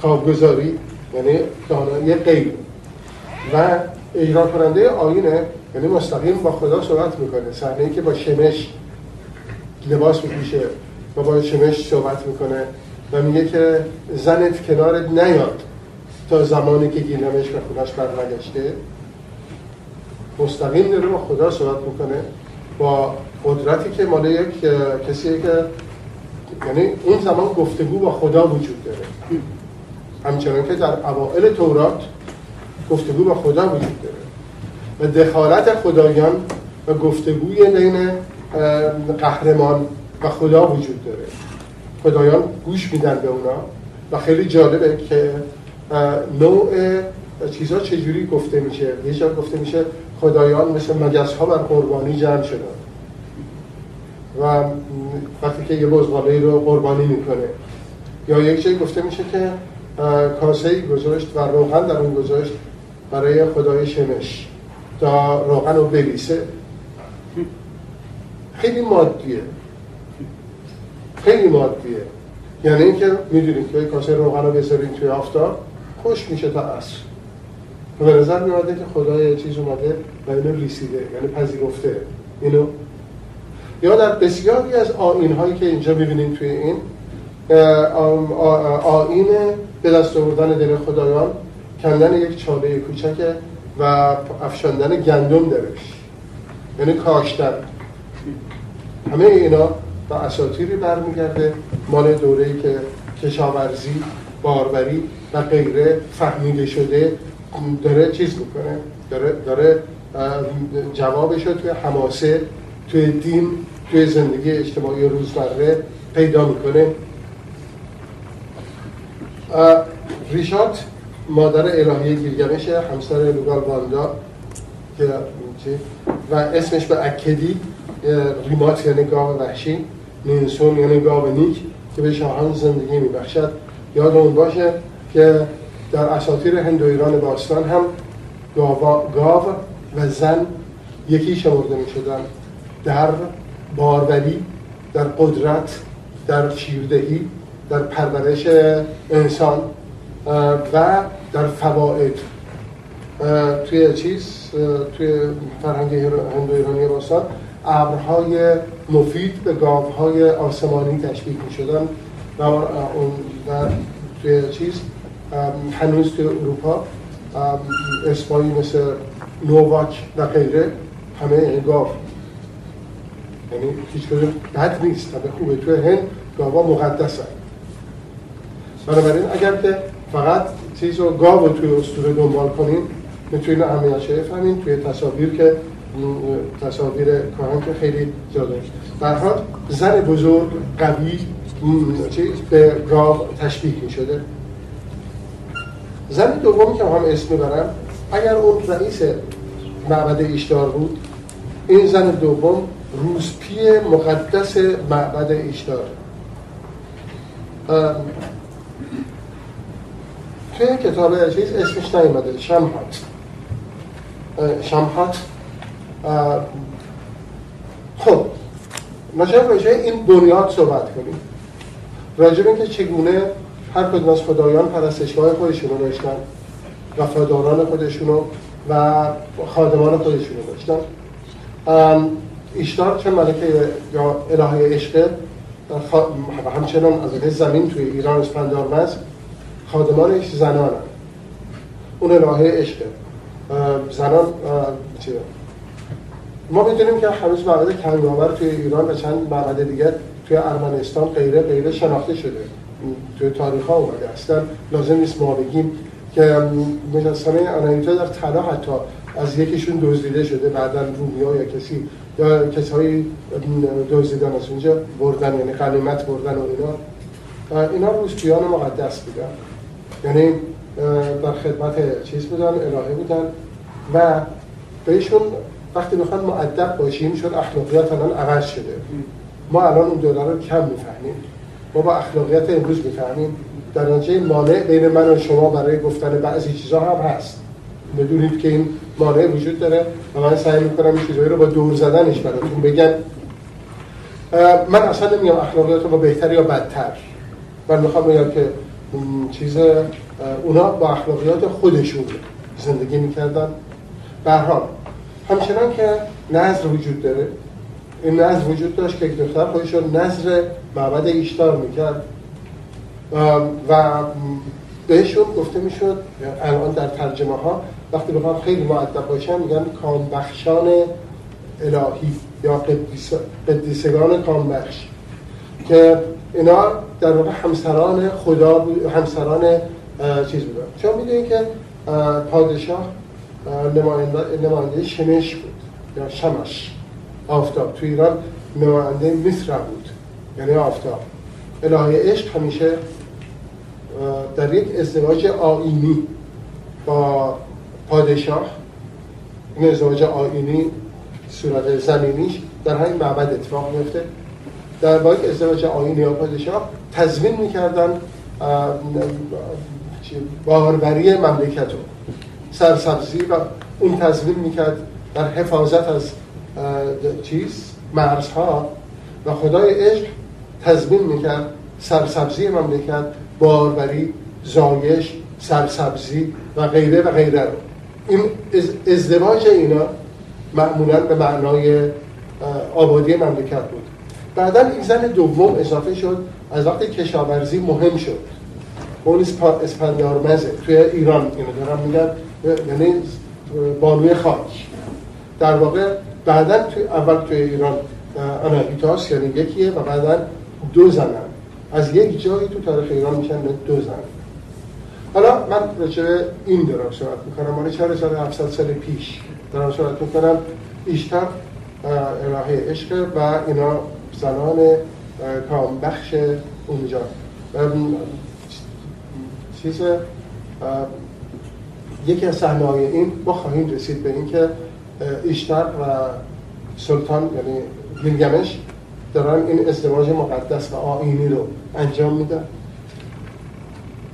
خوابگزاری یعنی دانایی غیب و اجرا کننده آینه یعنی مستقیم با خدا صحبت می‌کنه. صحنه که با شمش لباس میپوشه و با شمش صحبت می‌کنه و میگه که زنت کنارت نیاد تا زمانی که گیلمش به خودش برنگشته مستقیم داره با خدا صحبت می‌کنه با قدرتی که مال یک کسی که یعنی اون زمان گفتگو با خدا وجود داره. همچنان که در اوائل تورات گفتگو با خدا وجود داره. و دخالت خدایان و گفتگوی بین قهرمان و خدا وجود داره. خدایان گوش میدن به اونا. و خیلی جالبه که نوع چیزها چجوری گفته میشه؟ یه جا گفته میشه خدایان مثل مگس ها بر قربانی جمع شدن. و وقتی که یه بزغاله رو قربانی می‌کنه. یا یک جایی گفته میشه که کاسه گذاشت و روغن در اون گذاشت برای خدای شمش تا روغن رو بریسه خیلی مادیه. خیلی مادیه. یعنی اینکه می‌دونید که کاسه روغن رو بذارین توی آفتاب خوش میشه تا اصر و به نظر میاده که خدای چیز اومده و اینو ریسیده یعنی پذیرفته. اینو یا در بسیاری از آین هایی که اینجا می‌بینیم توی این آین به دست آوردن دل خدایان کندن یک چاله کوچکه و افشاندن گندم درش. یعنی کاشتن. همه اینا با اساطیری برمیگرده مال دوره‌ای که کشاورزی باروری و غیره فهمیده شده داره چیز می‌کنه. داره, داره جوابش رو توی حماسه توی دین توی زندگی اجتماعی روزمره پیدا می‌کنه. ریشات مادر الهی گیلگمش همسر لوگال واندا و اسمش به اکدی ریمات یعنی گاو وحشی نینسون یعنی گاو نیک که به شاهان زندگی میبخشد. یاد اون باشه که در اساطیر هند و ایران باستان هم گاو و زن یکی شمرده می شدن در باروری در قدرت در شیردهی در پرورش انسان و در فواید. توی چیز توی فرهنگ هند و ایرانی باستان ابرهای مفید به گاوهای آسمانی تشبیه می شدن و اون توی چیز هنوز توی اروپا اسمایی مثل نوواک و غیره همه گاو. یعنی هیچ بد نیست همه خوبه. توی هند گاوا مقدس هست بنابراین اگر که فقط چیز رو گاو رو توی اسطوره دنبال کنیم می‌تونیم همه فهمیم توی تصاویر که تصاویر کاران که خیلی زیاده در حال زن بزرگ قوی چیز به گاو تشبیه می شده زن دومی که هم اسم می‌برم اگر اون رئیس معبد ایشدار بود این زن دوم روزپی مقدس معبد ایشدار. توی کتاب چیز اسمش نیومده شمحات. شمحات خب نجاب راجع این بنیاد صحبت کنیم. راجع اینکه چگونه هر کدوم از خدایان پرستشگاه خودشونو داشتن وفاداران خودشونو و خادمان خودشونو داشتن. ایشتار چه ملکه یا الهه عشقه و همچنان از زمین توی ایران اسپندارمز خادمانش زنان اون الهه عشقه زنان چیه ما می‌دونیم که هنوز معبد کنگاور توی ایران و چند معبد دیگه توی ارمنستان غیره غیره شناخته شده. توی تاریخ ها اومده. اصلا لازم نیست ما بگیم که مجسمه آنایتا در طلا حتی از یکیشون دزدیده شده. بعدا رومیا یا کسی یا کسایی دزدیدن از اونجا بردن یعنی قلیمت بردن و اینا. اینا روسپیان مقدس بودن. یعنی در خدمت چیز بودن الهه بودن. و بهشون وقتی می‌خوان معدب باشیم شد اخلاقیات الان عوض شده. ما الان اون دوره رو کم می‌فهمیم. ما با اخلاقیات امروز می‌فهمیم. در نتیجه مانع بین من و شما برای گفتن بعضی چیزها هم هست. بدونید که این مانع وجود داره و من سعی می‌کنم این چیزهایی رو با دور زدنش براتون بگم. من اصلا نمیگم اخلاقیات رو با بهتر یا بدتر. من می‌خوام بگم که چیز اونا با اخلاقیات خودشون زندگی می‌کردن. به حال همچنان که نظر وجود داره این نظر وجود داشت که یک دختر خودش رو نظر معبد ایشتار می‌کرد. و بهشون گفته می‌شد الان در ترجمه ها وقتی بخوام خیلی معدب باشن میگن کامبخشان الهی یا قدیسگان کامبخش. که اینا در واقع همسران خدا بود همسران چیز بودن چون می‌دونید که پادشاه نماینده, نماینده شمش بود یا شمش. آفتاب. تو ایران نماینده مصر بود. یعنی آفتاب. الهه عشق همیشه در یک ازدواج آینی با پادشاه این ازدواج آینی صورت زمینیش در همین معبد اتفاق میفته در با یک ازدواج آینی یا پادشاه تضمین می‌کردن باروری مملکت رو. سرسبزی و اون تضمین می‌کرد در حفاظت از چیز مرزها. و خدای عشق تضمین می‌کرد سرسبزی مملکت باروری زایش سرسبزی و غیره و غیره رو. این ازدواج اینا معمولا به معنای آبادی مملکت بود. بعدا این زن دوم اضافه شد از وقتی کشاورزی مهم شد. اون اسپندارمزه. توی ایران اینو دارم میگن یعنی بانوی خاک. در واقع بعدا توی اول توی ایران آناهیتاس یعنی یکیه و بعدا دو زنن. از یک جایی تو تاریخ ایران میشن دو زن. حالا من راجع این دارم صحبت می‌کنم. مال 4700 سال پیش دارم صحبت می‌کنم. ایشتر الهه عشق و اینا زنان کامبخش اونجا. چیز یکی از صحنه این ما خواهیم رسید به اینکه ایشتر و سلطان یعنی گیلگمش دارن این ازدواج مقدس و آینی رو انجام میدن.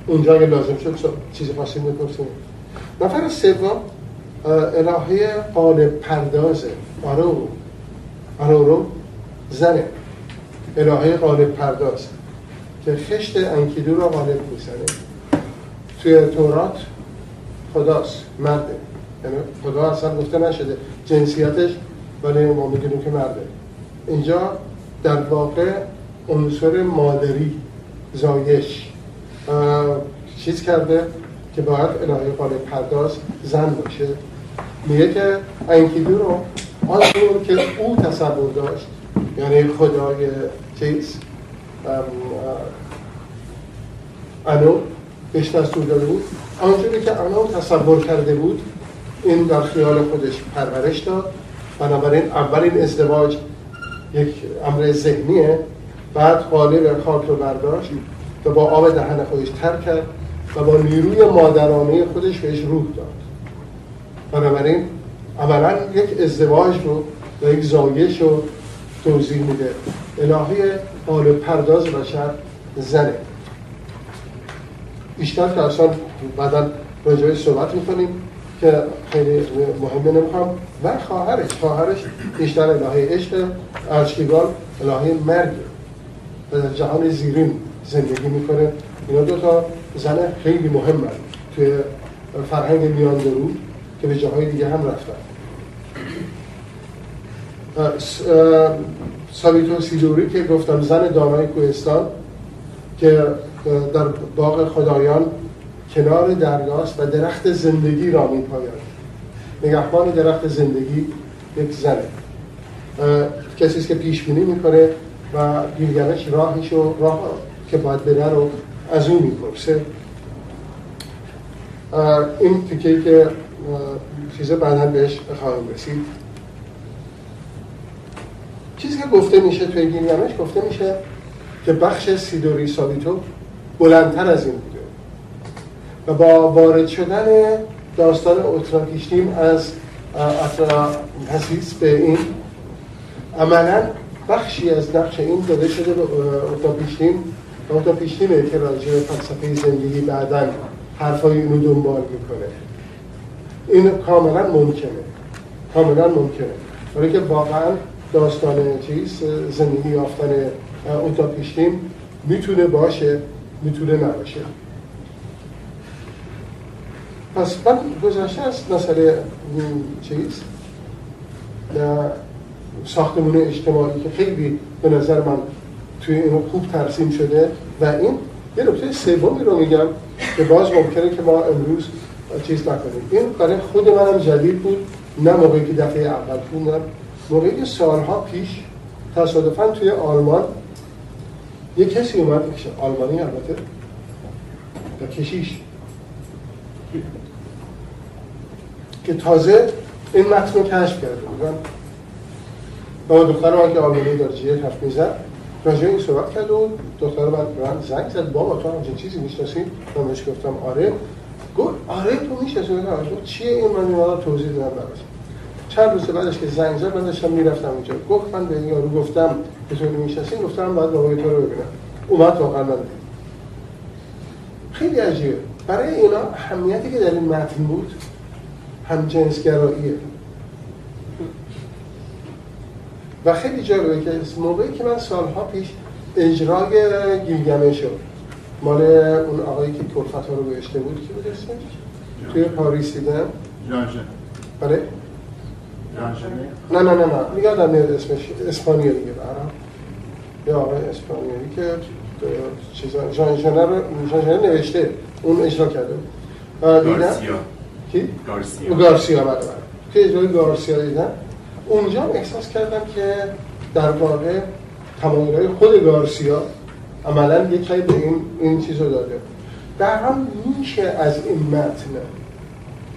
اونجا اگه لازم شد چیزی خاصی می‌پرسیم. نفر سوم الهه قالب پردازه آرورو آرورو زنه. الهه قالب پرداز. که خشت انکیدو رو غالب می‌زنه. توی تورات خداست مرده. یعنی خدا اصلا گفته نشده. جنسیتش ولی ما می‌دونیم که مرده. اینجا در واقع عنصر مادری زایش. چیز کرده که باید الهه قالب پرداز زن باشه. میگه که انکیدو رو آنطور که او تصور داشت یعنی خدای چیز انو بهش دستور داده بود. آنجوری که انو تصور کرده بود این در خیال خودش پرورش داد. بنابراین اولین ازدواج یک امر ذهنیه. بعد قالب خاک رو برداشت. و با آب دهن خودش تر کرد و با نیروی مادرانه خودش بهش روح داد. بنابراین عملا یک ازدواج رو و یک زایش رو توضیح میده. الهه حال پرداز بشر زنه. بیشتر که اصلا بعدا راجعه صحبت می‌کنیم که خیلی مهمه نمی‌خوام. و خواهرش خواهرش بیشتر الهه عشق ارشکیگال الهه مرگ. و در جهان زیرین. زندگی می‌کنه. اینا دو تا زن خیلی مهم توی فرهنگ میان درو که به جاهای دیگه هم رفتن. ساویتو سیدوری که گفتم زن دانای کوهستان که در باغ خدایان کنار دریاست و درخت زندگی را می پاید نگهبان درخت زندگی یک زنه. کسی که پیش بینی می‌کنه و گیلگمش راهش و راه که باید بره رو از اون می‌پرسه. این تیکه که چیز بعدا بهش خواهیم رسید. چیزی که گفته میشه توی گیلگمش گفته میشه که بخش سیدوری سابیتو بلندتر از این بوده و با وارد شدن داستان اوتراکیشتیم از حسیس به این عملا بخشی از نقش این داده شده به اوتاپیشتیم و اوتاپیشتیمه که راجع به فلسفه زندگی بعدا حرفای اینو دنبال می‌کنه. این کاملا ممکنه. کاملا ممکنه. برای که واقعا داستان چیز زندگی یافتن اوتاپیشتیم می‌تونه باشه می‌تونه نباشه. پس من گذشته از مسئله چیز ساختمون اجتماعی که خیلی به نظر من توی اینو خوب ترسیم شده و این یه نکته سومی رو میگم که باز ممکنه که ما امروز چیز نکنیم. این برای خود منم جدید بود نه موقعی که دفعه اول خوندم. موقعی که سالها پیش تصادفا توی آلمان یه کسی اومد آلمانی البته و کشیش. که تازه این متن رو کشف کرده بودن. با دختر که آلمانی در جیه حرف می‌زد. راجع این صحبت کرد و دختر من زنگ زد. بابا تو چیزی می‌شناسی؟ من بهش گفتم آره. گفت آره تو می‌شناسی. گفت چیه این؟ من اینا توضیح دادم براش چند روز بعدش که زنگ زد من داشتم می‌رفتم اونجا گفت من به این یارو گفتم که تو می‌شناسی؟ گفتم بعد بابای تو رو ببینم. اومد واقعا من. خیلی عجیبه. برای اینا اهمیتی که در این متن بود هم و خیلی جالبه که موقعی که من سالها پیش اجرای گیلگمه شد مال اون آقایی که کلفت ها رو بهشته بود که بود اسمش؟ توی پاریس دیدم. بله؟ نه نه نه نه. یادم میاد اسمش. اسپانیایی برام یه آقای اسپانیایی که چیزا جان ژنر جان نوشته. اون اجرا کرده گارسیا. کی؟ گارسیا. گارسیا بله بله. که اجرای گارسیا دیدم. اونجا احساس کردم که در واقع تمایلهای خود گارسیا عملا یک به این این چیز رو داده. در هم میشه از این متن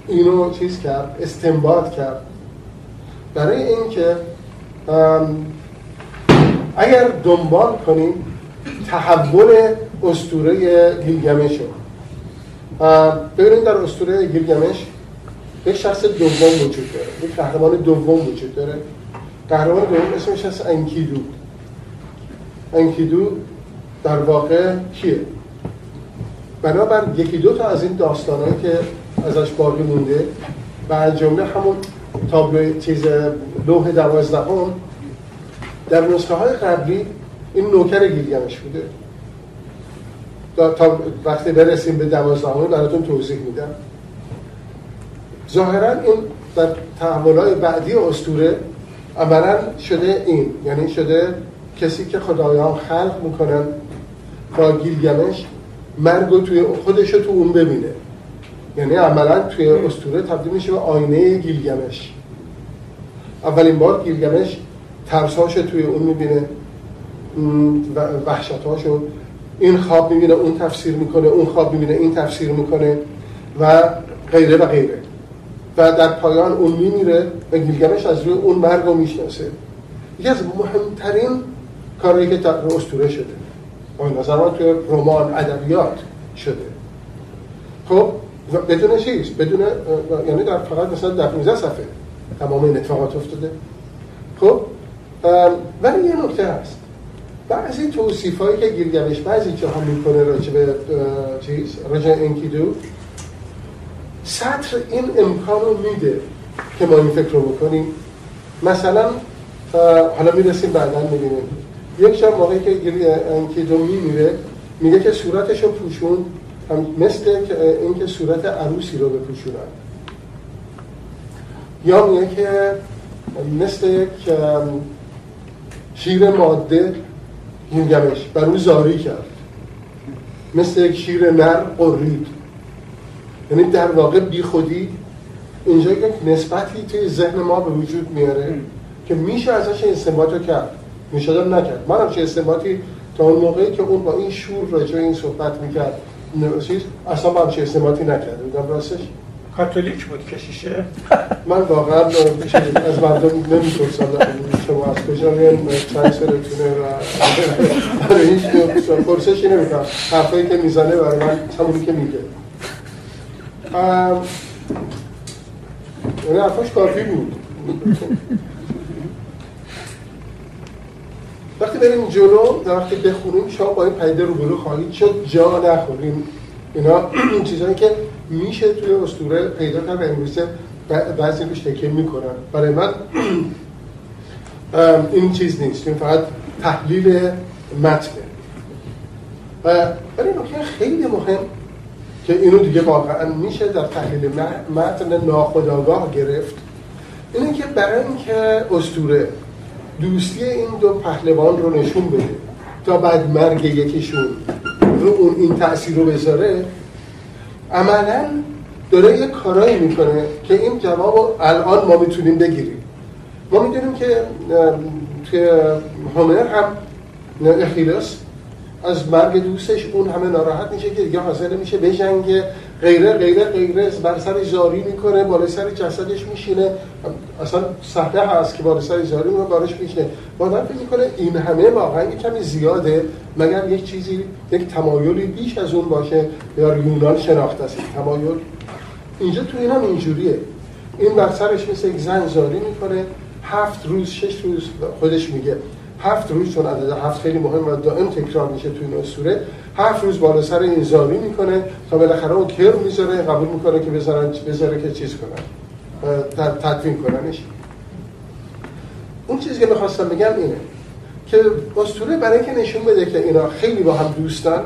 اینو چیز کرد استنباط کرد. برای اینکه اگر دنبال کنیم تحول استوره گیلگمش رو ببینید در استوره گیلگمش یک شخص دوم وجود داره. یک قهرمان دوم وجود داره. قهرمان دوم اسمش هست انکیدو. انکیدو در واقع کیه؟ بنابر یکی دو تا از این داستانهایی که ازش باقی مونده و از جمله همون تابلو چیز لوح دوازدهم در نسخه های قبلی این نوکر گیلگمش بوده. تا وقتی برسیم به دوازدهمی براتون توضیح میدم. ظاهرا این در تحولات بعدی اسطوره عملا شده این. یعنی شده کسی که خدایان خلق می‌کنن با گیلگمش مرگ توی خودش تو اون ببینه. یعنی عملا توی اسطوره تبدیل میشه به آینه گیلگمش. اولین بار گیلگمش ترساش توی اون می‌بینه. وحشتاشو این خواب می‌بینه اون تفسیر می‌کنه اون خواب می‌بینه این تفسیر می‌کنه و غیره و غیره. و در پایان اون میمیره و گیلگمش از روی اون مرگ رو می‌شناسه. یکی از مهمترین کارهایی که در اسطوره شده. با نظر من توی رمان ادبیات شده. خب بدون چیز بدون یعنی در فقط مثلا در 15 صفحه تمام این اتفاقات افتاده. خب ولی یه نکته هست. بعضی توصیف هایی که گیلگمش بعضی جاها می‌کنه راجع به چیز راجع انکیدو سطر این امکان رو میده که ما این فکر رو بکنیم. مثلا حالا می‌رسیم بعدا می‌بینیم. یک جا موقعی که انکیدو میمیره میگه که صورتش رو پوشون هم مثل که- اینکه صورت عروسی رو بپوشونن. یا میگه که مثل یک شیر ماده گیلگمش بر او زاری کرد. مثل یک شیر نر قرید. یعنی در واقع بی خودی اینجا یک نسبتی توی ذهن ما به وجود میاره که میشه ازش استنباط رو کرد. میشه هم نکرد. من هم چه استنباطی تا اون موقعی که اون با این شور راجع این صحبت می‌کرد. چیز اصلا من چه استنباطی نکرده بودم راستش؟ کاتولیک بود کشیشه. من واقعا از مردم نمی‌پرسم. شما از کجا میان چند سالتونه و برای هیچ پرسشی نمی‌کنم. حرفایی که می‌زنه برای من همونی که میگه. ام، یعنی حرفاش کافی بود. وقتی بریم جلو و وقتی بخونیم شما با این پیده روبرو خواهید شد جا نخوریم. اینا این چیزهایی که میشه توی اسطوره پیدا کرد و امروزه بعضی روش تکیه می‌کنن. برای من این چیز نیست. این فقط تحلیل متنه و نکته خیلی مهم که اینو دیگه واقعا میشه در تحلیل متن ناخودآگاه گرفت. اینه که برای اینکه اسطوره دوستی این دو پهلوان رو نشون بده تا بعد مرگ یکیشون رو اون این تأثیر رو بذاره عملا داره یه کارایی می‌کنه که این جواب الان ما می‌تونیم بگیریم. ما می‌دونیم که توی هومر هم اخیلس از مرگ دوستش اون همه ناراحت میشه که دیگه حاضر میشه بجنگه. غیره غیره غیره. بر سر زاری می‌کنه بالای سر جسدش میشینه. اصلا صحنه هست که بالای سر زاری می‌کنه بارش میشینه. آدم فکر می‌کنه این همه واقعا یه کمی زیاده. مگر یک چیزی یک تمایلی بیش از اون باشه یا یونان شناخته است؟ تمایل. اینجا تو این هم اینجوریه. این بر سرش مثل یک زن زاری می‌کنه. هفت روز شش روز خودش میگه. هفت روز چون عدد هفت خیلی مهم و دائم تکرار میشه تو این اسطوره هفت روز بالا سر این زاری می‌کنه تا بالاخره اون کر می‌ذاره قبول می‌کنه که بذارن بذاره که چیز کنن اه، ت- تدفین کننش. اون چیزی که می‌خواستم بگم اینه که اسطوره برای اینکه نشون بده که اینا خیلی با هم دوستن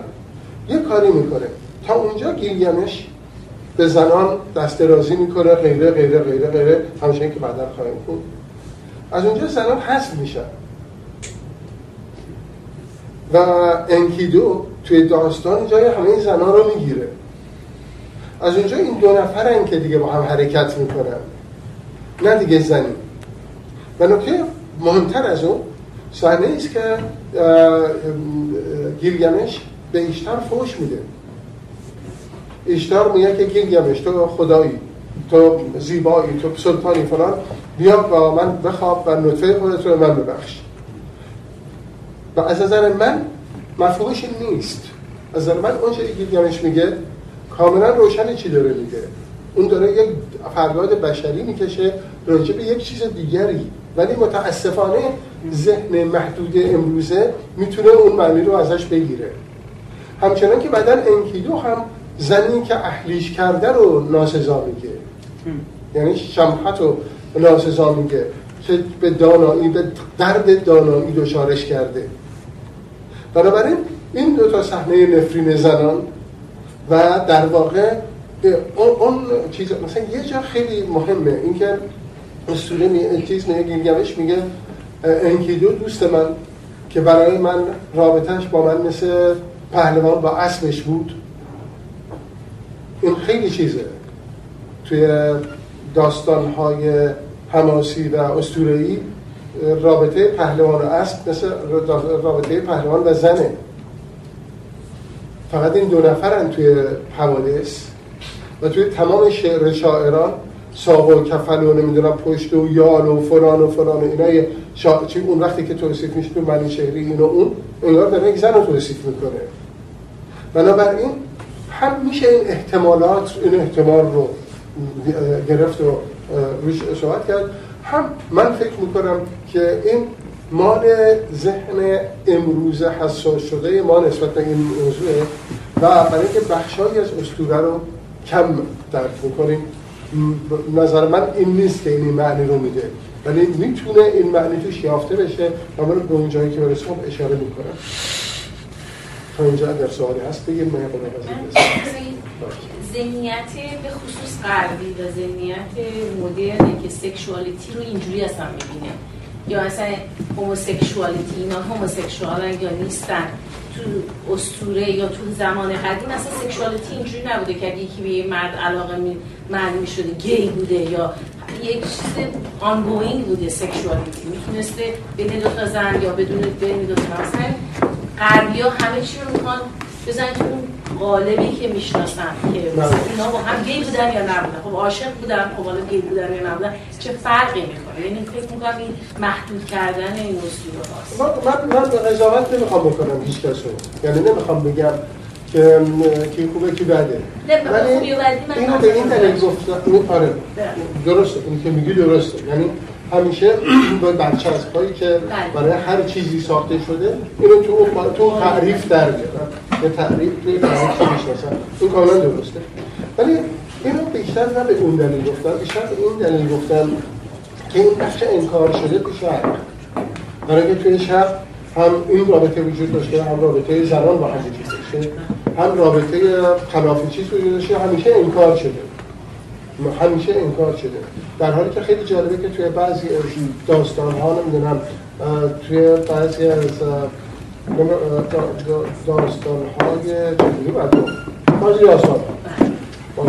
یه کاری می‌کنه. تا اونجا گیلگمش به زنان دست درازی می‌کنه غیره غیره غیره غیره. همچنین که بعدا خواهیم خوند از اونجا زنان حذف میشن. و انکیدو توی داستان جای همه زنان رو می‌گیره. از اونجا این دو نفرن که دیگه با هم حرکت می‌کنن. نه دیگه زنی. و نکته مهمتر از اون صحنه است که گیلگمش به اشتر فوش میده. اشتر میگه که گیلگمش تو خدایی تو زیبایی تو سلطانی فلان بیا با من بخواب و نطفه خودت رو من ببخش. و از نظر من مفهومش نیست. از نظر من اون چیزی که گیلگمش میگه کاملا روشن چی داره میگه. اون داره یک فریاد بشری می‌کشه راجع به یک چیز دیگری. ولی متاسفانه ذهن محدود امروزه می‌تونه اون معنی رو ازش بگیره. همچنان که بعدا انکیدو هم زنی که اهلیش کرده رو ناسزا میگه. یعنی شمحت رو ناسزا میگه. به دانایی به درد دانایی دچارش کرده. بنابراین این دو تا صحنه نفرین زنان و در واقع اون, چیز مثلا یه جا خیلی مهمه. اینکه اسطوره می چیز میگه گیلگمش میگه انکیدو دوست من که برای من رابطهش با من مثل پهلوان با اسبش بود. این خیلی چیزه. توی داستانهای حماسی و اسطوره‌ای رابطه پهلوان و اسب مثل رابطه پهلوان و زنه. فقط این دو نفرن توی حوادث و توی تمام شعر شاعران ساق و کفل و نمی‌دونم پشت و یال و فلان و فلان و اینا شا... چی اون وقتی که توصیف میشه تو معنی شعری این و اون انگار داره یک زن رو توصیف می‌کنه. بنابراین هم میشه این احتمالات این احتمال رو گرفت و روش صحبت کرد. هم من فکر می‌کنم که این مال ذهن امروز حساس شده ما نسبت به این موضوعه و برای اینکه بخشایی از اسطوره رو کم درک می‌کنیم نظر من این نیست که این معنی رو میده ولی می‌تونه این معنی توش یافته بشه و من به اون جایی که برسه اشاره می‌کنم. تا اینجا اگر سوالی هست بگیم من ذهنیت به خصوص غربی و ذهنیت مدرنه که سکشوالیتی رو اینجوری اصلا می‌بینه. یا اصلا هوموسکشوالیتی اینا هوموسکشوالن یا نیستن. تو اسطوره یا تو زمان قدیم اصلا sexuality اینجوری نبوده که یکی به یه مرد علاقه می معلوم شده گی بوده یا یک چیز ongoing بوده sexuality می‌تونسته بین دو تا زن یا بدون بین دو تا غربی ها همه چی رو می‌خوان بزنید تو اون قالبی که می‌شناسن که مثلا اینا با هم گی بودن یا نبودن. خب عاشق بودن خب حالا گی بودن یا نبودن. چه فرقی می‌کنه؟ یعنی فکر می‌کنم این محدود کردن این اصول هاست من من قضاوت نمی‌خوام بکنم هیچ کسو. یعنی نمی‌خوام بگم که کی خوبه کی بده. ولی اینو به این دلیل گفتم. آره. درسته. این که میگی درسته. یعنی همیشه (clears throat) با بچه از پایی که برای هر چیزی ساخته شده اینو تو تو تعریف در بیارن به تعریف توی تعریف می‌شناسن؟ این کاملا درسته. ولی اینو بیشتر نه به اون دلیل گفتم بیشتر به این دلیل گفتم که این بخش انکار شده تو شهر. برای که توی شهر هم این رابطه وجود داشته هم رابطه زنان با هم داشته هم رابطه خلافی چیز وجود داشته همیشه انکار شده. همیشه انکار شده. در حالی که خیلی جالبه که توی بعضی داستان ها نمی‌دونم توی بعضی از داستان های چجوری باید بعضی داستان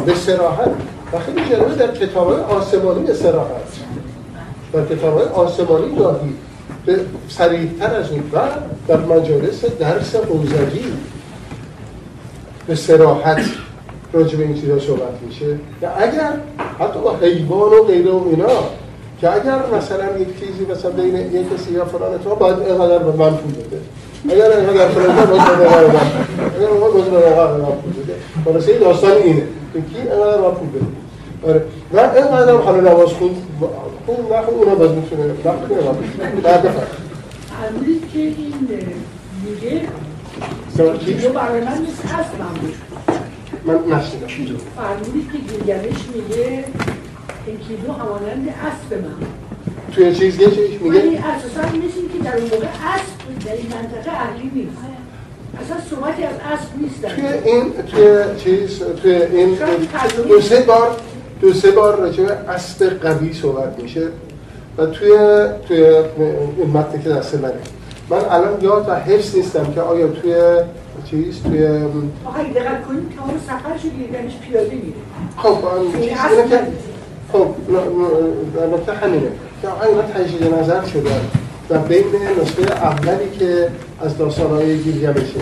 به سراحت و خیلی جالبه در کتاب های آسمانی به سراحت در کتاب های آسمانی گاهی به سریعتر از اون و در مجالس درس قوزگی به سراحت راجع به این چیزا صحبت میشه. که اگر حتی با حیوان و غیره و اینا که اگر مثلا یک چیزی مثلا بین یک کسی یا فلان تو باید اینقدر به من پول بده. اگر اینقدر فلان تو باید به من اگر اون باید به من پول بده خلاصه داستان اینه که کی اینقدر من پول بده. آره. و اینقدر هم حالا نماز خون خون نه خون اونا باز می‌تونه وقتی که نماز بعد بفرد که این میگه که برای من نیست هست من بود من نشنیدم فرمودید که گیلگمش میگه این کیلو همانند اسب من. توی چیز چیز میگه؟ ولی اساسا مثل که در اون موقع اسب در این منطقه اهلی نیست. اصلا صحبتی از اسب نیست توی این توی چیز توی این دو سه بار دو سه بار راجع به اسب قوی صحبت میشه و توی توی این متنی که دست منه. من الان یاد و حفظ نیستم که آیا توی چیز توی آقا دقت کنیم که اون سفر شد یعنیش پیاده میره. خب که خب نکته همینه که آقا اینا تجدید نظر شده و بین نسخه اولی که از داستانهای گیلگمشه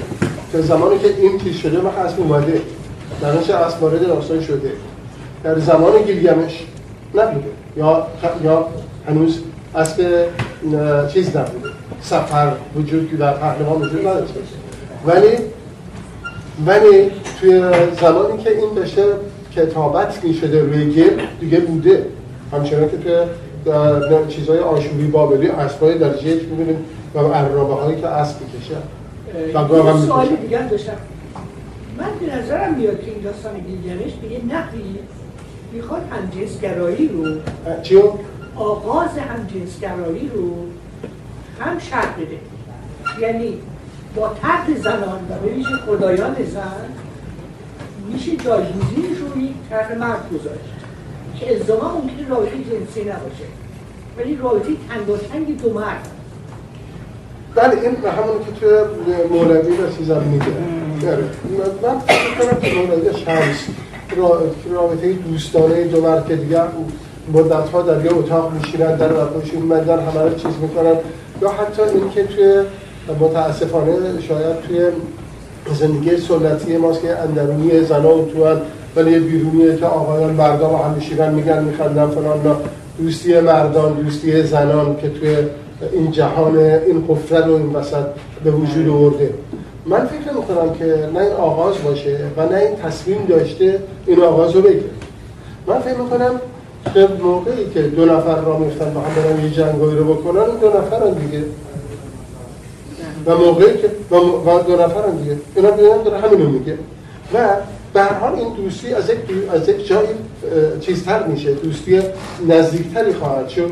که زمانی که این چیز شده و اسب اومده. در نشه اسب وارد داستان شده. در زمان گیلگمش نبوده. یا یا هنوز اسب چیز نبوده. سفر وجود در پهلوان وجود نداشته ولی ولی توی زمانی که این داشته کتابت می شده روی گل دیگه بوده. همچنان که چیزهای آشوری بابلی اسبای درجه یک می‌بینیم و عرابه هایی که اسب می‌کشه. و هم سوالی دیگر داشتم. من به نظرم میاد که این داستان گیلگمش به یه نحوی می‌خواد همجنسگرایی رو. چیو؟ آغاز همجنسگرایی رو هم شرط بده. یعنی با تحت زنان و به خدایان زن میشه جایگزینش رو یک طرف مرد گذاشت. که ازدواج ممکنه رابطه جنسی نباشه. ولی رابطه تنگ دو مرد. بله این همون که توی مولوی و چیزم میگه. آره. من فکر کنم که مولوی شمس رابطه دوستانه دو مرد که دیگه مدت ها در یه اتاق میشینن در و پشون مدن همه رو چیز می‌کنن. یا حتی این که توی متاسفانه شاید توی زندگی سنتی ماست که اندرونی زنان تو ولی بیرونیه که آقایان مردان با هم میشیرن میگن میخندن فلان دوستی مردان دوستی زنان که توی این جهان این خفره رو این وسط به وجود آورده. من فکر می‌کنم که نه این آغاز باشه و نه این تصمیم داشته این آغاز رو بگه من فکر می‌کنم که موقعی که دو نفر را میفتن با هم برن یه جنگایی رو بکنن دو نفر دیگه. و موقعی که و, دو نفر دیگه. اینا بیان داره همینو میگه. و به حال این دوستی از یک دو- از یک جایی چیزتر میشه دوستی نزدیکتری خواهد شد.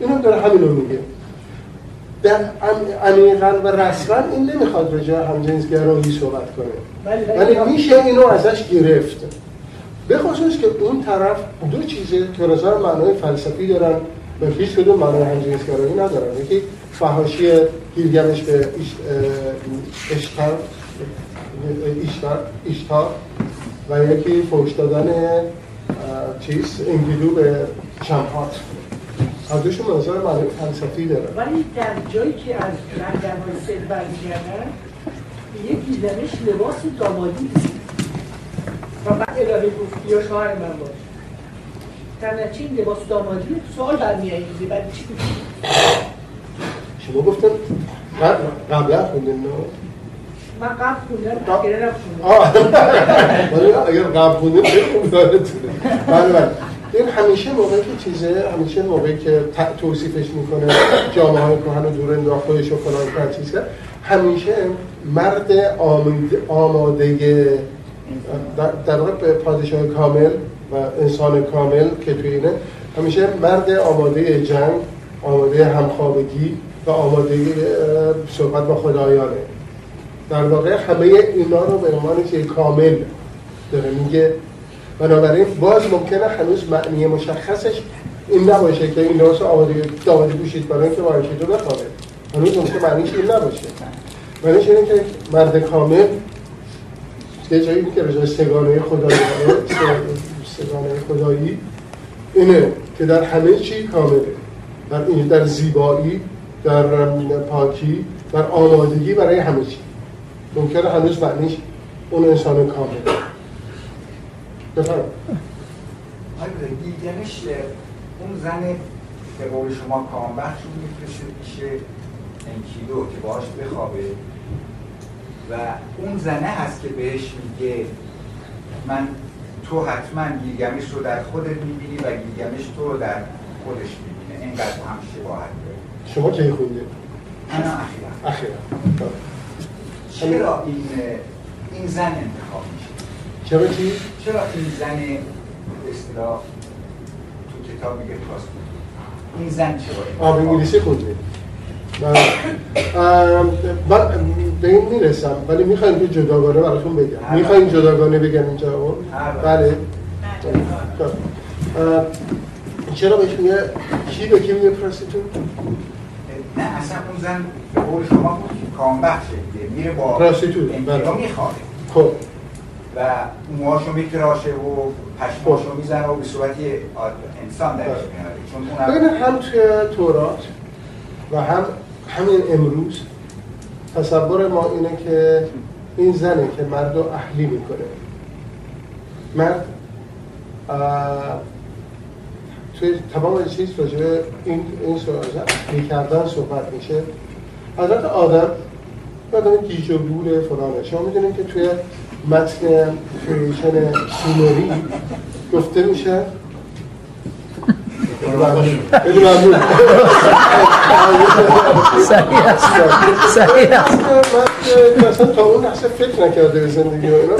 اینو داره همینو میگه. در عمیقا و رسما این نمی‌خواد راجع به همجنسگرایی صحبت کنه. ولی- میشه اینو ازش گرفت. به خصوص که اون طرف دو چیزه که نظر معنای فلسفی دارن و هیچ کدوم معنای همجنسگرایی ندارن. یکی فحاشی گیلگمش به اشتر ایشتار و یکی فوش دادن چیز انگیدو به چمپات هر دوشون به نظر معنای فلسفی دارن ولی در جایی که از لندن های سر برمیگردن یک دیدنش لباس دامادی. و بعد اداره گفت یا شوهر من باش. این لباس دامادی سوال برمیانگیزه. بعد چی شما قبل قبلا خوندین نه؟ من قبل خوندم ولی اگر (laughs) قبل یادتونه. بله بله. این همیشه موقعی که چیزه همیشه موقعی که توصیفش می‌کنه جامعه های کهن و دور انداخت خودش و فلان کرد چیز کرد. همیشه مرد آماده, آماده در- واقع پادشاه کامل و انسان کامل که توی اینه همیشه مرد آماده جنگ آماده همخوابگی و آماده صحبت با خدایانه. در واقع همه اینا رو به عنوان چیز کامل داره میگه. بنابراین باز ممکنه هنوز معنی مشخصش این نباشه که این لباس آماده دامادی پوشید برای اینکه وارشی رو بخوابه. هنوز ممکنه معنیش این نباشه. معنیش اینه که مرد کامل یه جایی که رجای سگانه خدایی سگانه خدایی اینه که در همه چی کامله. در, در زیبایی در پاکی در آمادگی برای همه چی. ممکنه هنوز معنیش اون انسان کامل بفرم گیلگمش اون زن به قول شما کامبخش رو میفرسته پیش انکیدو که باهاش بخوابه. و اون زنه هست که بهش میگه من تو حتما گیلگمش رو در خودت می‌بینی و گیلگمش تو رو در خودش می‌بینه اینقدر هم شباهت داره. شما کی خونده؟ انا اخیرا. اخیرا. چرا این این زن انتخاب میشه؟ چرا چی؟ چرا این زن به اصطلاح تو کتاب میگه پراست این زن چرا آب انگلیسی خونده بله. من به این می‌رسم ولی می‌خوایم که جداگانه براتون بگم. می‌خوایم جداگانه بگم اینجا رو؟ بله. چرا بهش میگه کی به کی میگه پراستیتوت؟ نه اصلا اون زن به قول شما کامبخشه دیگه میره با انتقام بله. میخوابه. خب. و موهاشو میتراشه و پشماشو می‌زنه و به صورتی آد- انسان درش میاره چون ببین اونم هم توی تورات و هم همین امروز تصور ما اینه که این زنه که مرد رو اهلی می‌کنه. مرد توی تمام چیز راجع به این این سوال کردن صحبت میشه. حضرت آدم آدم گیج و گول فلانه شما می‌دونید که توی متن کریشن سومری گفته میشه خیلی ممنون. صحیح است. صحیح است. من مثلا تا اون لحظه فکر نکرده به زندگی و اینا.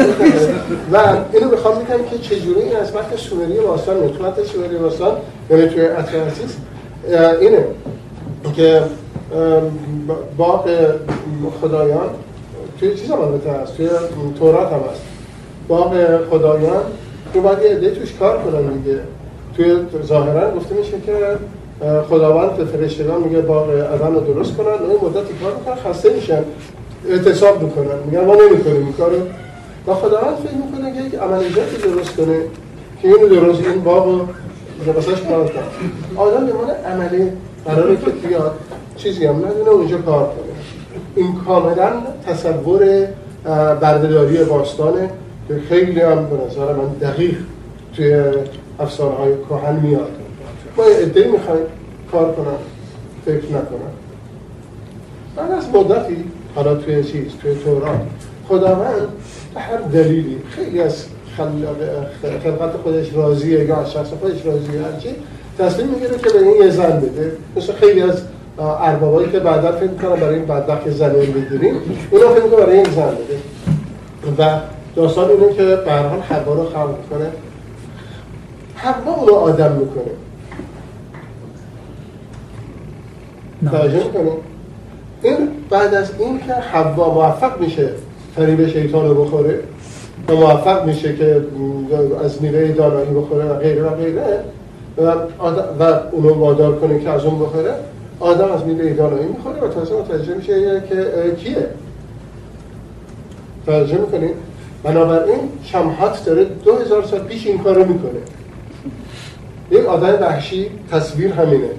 و اینو می‌خوام بگم که چجوری این از متن سومری باستان متن سومری باستان یعنی توی اتلانتیس اینه که باغ خدایان توی چیز هم البته هست توی تورات هم هست. باغ خدایان تو باید یه عده توش کار کنن دیگه. توی ظاهرا گفته میشه که خداوند به فرشتگان میگه باغ عدن رو درست کنن و این مدتی کار می‌کنن خسته میشن اعتصاب می‌کنن میگن ما نمی‌کنیم این کارو. و خداوند فکر می‌کنه که یک عملیاتی درست کنه که اینو درست این باغ رو واسش کار کنه. آدم به عملی قراره که بیاد چیزی هم ندونه اونجا کار کنه. این کاملا تصور بردهداری باستانه که خیلی هم به نظر من دقیق توی افسانه های کهن میاد. ما یه عده می‌خوایم کار کنن فکر نکنن بعد از مدتی حالا توی چیز توی تورات خداوند به هر دلیلی خیلی از خل- خلقت خودش راضیه یا از شخص خودش راضیه هرچی تصمیم می‌گیره که به این یه زن بده. مثل خیلی از اربابایی که بعدا فکر می‌کنن برای این بدبخت زن بگیریم اونا فکر می‌کنن برای این زن بده. و داستان اینه که به هر حال رو خلق می‌کنه حوا اونو آدم می‌کنه. توجه می‌کنه این بعد از این که حوا موفق میشه فریب شیطان رو بخوره و موفق میشه که از میوه دانایی بخوره و غیره و غیره و, و اونو وادار کنه که از اون بخوره آدم از میوه دانایی می‌خوره و تازه متوجه میشه که کیه. توجه می‌کنید بنابراین شمحات داره دو هزار سال پیش این کار رو می‌کنه. یک آدم وحشی تصویر همینه.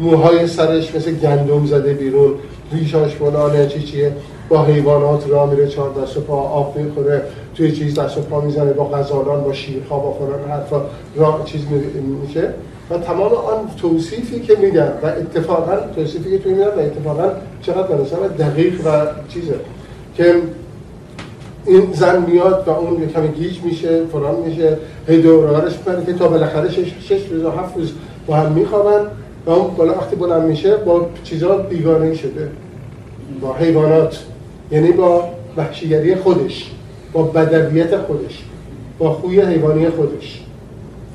موهای سرش مثل گندم زده بیرون ریشاش فلانه چی چیه. با حیوانات را میره چهار دست و پا آب می‌خوره توی چیز دست و پا می‌زنه با غزالان با شیرها با فلان حرفا را چیز می- میشه. و تمام آن توصیفی که میدن و اتفاقا توصیفی که توی میدن و اتفاقا چقدر به دقیق و چیزه که این زن میاد و اون یه کمی گیج میشه فلان میشه هی دورارش می‌کنه که تا بالاخره شش, شش روز و هفت روز با هم میخوابن و اون بالا وقتی بلند میشه با چیزا بیگانه شده با حیوانات یعنی با وحشیگری خودش با بدویت خودش با خوی حیوانی خودش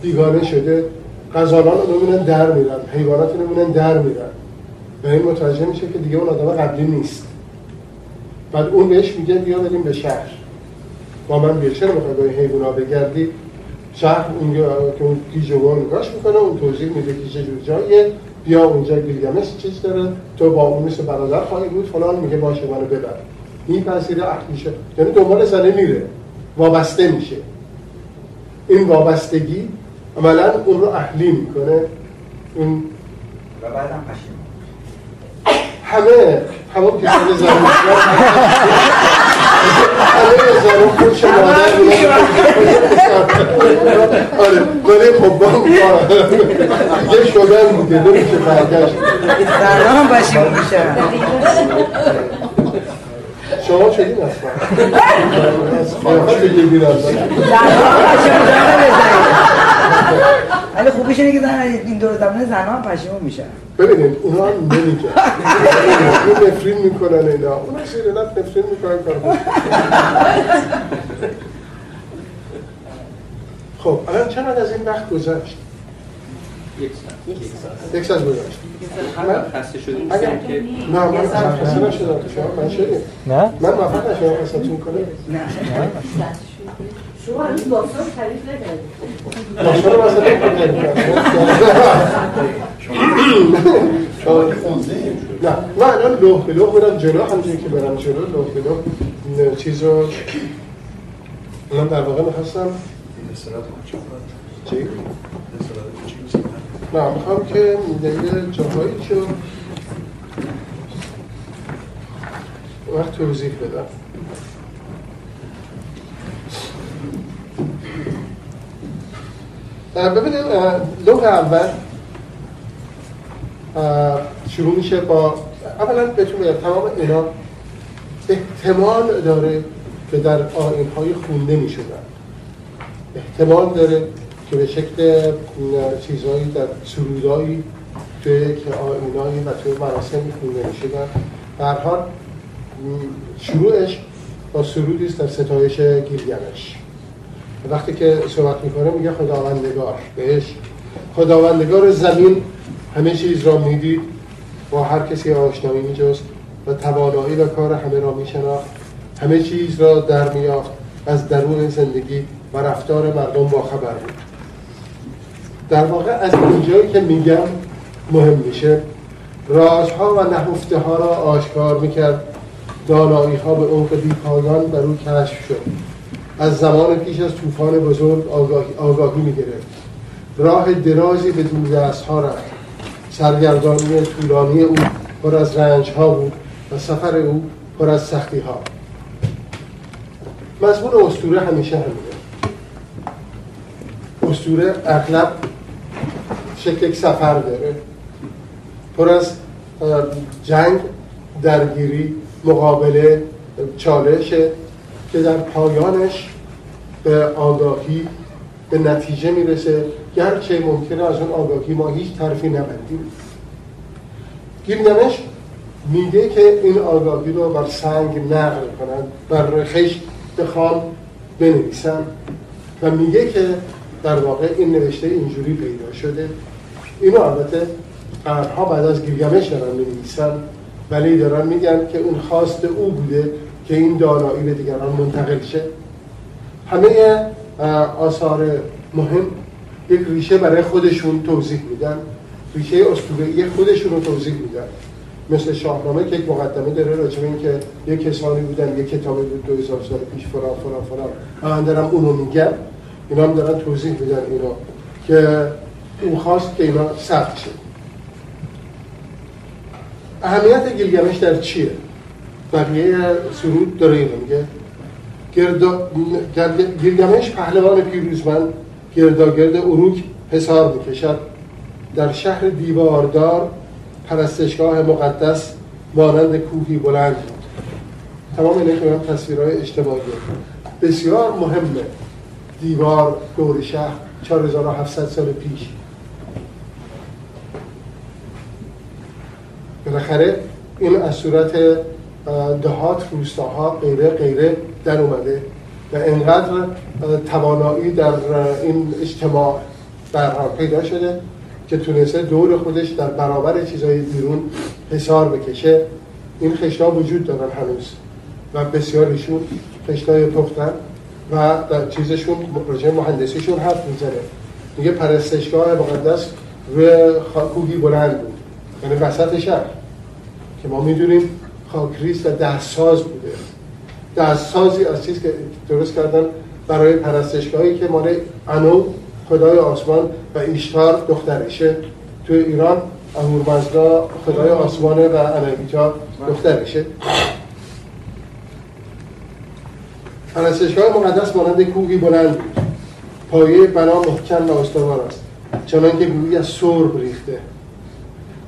بیگانه شده. غزالان رو می‌بینن در میرن حیوانات رو در میرن. و این متوجه میشه که دیگه اون آدم قبلی نیست. بعد اون بهش میگه بیا بریم به شهر. با من بیا چرا می‌خوای با این حیونا بگردی؟ شهر اونجا که اون گیج و نگاش می‌کنه اون توضیح میده که چه جور جاییه. بیا اونجا گیلگمش چیز داره. تو با اون مثل برادر خواهی بود. فلان میگه باشه منو ببر. میپذیره عهد میشه. یعنی دنبال زنه میره. وابسته میشه. این وابستگی عملا اون رو اهلی می‌کنه. اون و بعدم همه همون کسان زن (laughs) آره ولی خب با یه شدن بوده نمیشه برگشت زنها هم پشیمون میشن شما شدید اصلا از اصلا زنها هم پشیمون میشن ولی خوبیش اینه که زن این دور زمانه زنها هم پشیمون میشن. ببینید اونا هم نمیگن. این نفرین می‌کنن اینا. اونا سیرنت نفرین می‌کنن کار خب الان چقدر از این وقت گذشت؟ یک ساعت. یک ساعت. گذشت. من خسته شدیم. اگر نه من خسته نشدم. شما من شدیم. نه؟ من موفق نشدم. خستتون کنم شما هنوز داستان تعریف نکردید داستان مثلا نه من الان لوح به لوح میرم جلو همچنین که برم جلو لوح به لوح چیز رو من در واقع می‌خواستم چی؟ نه می‌خوام که یه جاهایی که وقت توضیح بدم اه، ببینید لوح اول شروع میشه با اولا بهتون بگم تمام اینا احتمال داره که در آینهای خونده می‌شدن. احتمال داره که به شکل چیزهایی در سرودایی توی یک آینایی و توی مراسمی خونده می‌شدن. به هر حال م، شروعش با سرودی است در ستایش گیلگمش وقتی که صحبت می‌کنه میگه خداوندگار بهش. خداوندگار زمین همه چیز را می‌دید. با هر کسی آشنایی میجست و توانایی و کار همه را میشناخت. همه چیز را در میافت از درون زندگی و رفتار مردم با خبر بود. در واقع از اینجایی که میگم مهم میشه رازها و نهفته ها را آشکار می‌کرد. دانایی ها به عمق بیپایان بر او کشف شد. از زمان پیش از طوفان بزرگ آگاهی, آگاهی می گرفت راه درازی به دور دست ها رفت. سرگردانی طولانی او پر از رنج ها بود و سفر او پر از سختی ها مضمون استوره همیشه همینه. استوره اغلب شکل یک سفر داره. پر از جنگ درگیری مقابله چالشه که در پایانش به آگاهی به نتیجه می‌رسه. گرچه ممکنه از اون آگاهی ما هیچ طرفی نبندیم. گیلگمش میگه که این آگاهی رو بر سنگ نقل کنن بر خشت بخوام بنویسن. و میگه که در واقع این نوشته اینجوری پیدا شده. اینو البته قرنها بعد از گیلگمش دارن می‌نویسن ولی دارن میگن که اون خواست او بوده که این دانایی به دیگران منتقل شه. همه آثار مهم یک ریشه برای خودشون توضیح میدن. ریشه اسطوره‌ای خودشون رو توضیح میدن. مثل شاهنامه که یک مقدمه داره راجع به اینکه یک کسانی بودن یک کتابی بود 2000 سال پیش فلان فلان فلان. من دارم اونو میگم. اینا هم دارن توضیح میدن اینا که اون خواست که اینا ثبت شد اهمیت گیلگمش در چیه؟ بقیه سرود داره اینو میگه. گیلگمش پهلوان پیروزمند گرداگرد اروک حسار می‌کشد. در شهر دیواردار پرستشگاه مقدس مانند کوهی بلند بود. تمام اینه که تصویرهای اجتماعی. بسیار مهمه دیوار دور شهر 4700 سال پیش. بالاخره این از صورت دهات روستاها غیره غیره در اومده و انقدر توانایی در این اجتماع برها پیدا شده که تونسته دور خودش در برابر چیزهای بیرون حسار بکشه. این خشتا وجود دارن هنوز و بسیاریشون خشتای پختن و در چیزشون پروژه مهندسیشون حرف می‌زنه. میگه پرستشگاه مقدس روی کوهی بلند بود. یعنی وسط شهر. که ما می‌دونیم خاکریز و دستساز بوده. دستسازی از چیز که درست کردن برای پرستشگاهی که مال انو خدای آسمان و ایشتار دخترشه. توی ایران اهورمزدا خدای آسمانه و انویتا دخترشه. پرستشگاه مقدس مانند کوهی بلند بود. پایه بنا محکم و استوار است. چنان که گویی از سرب ریخته.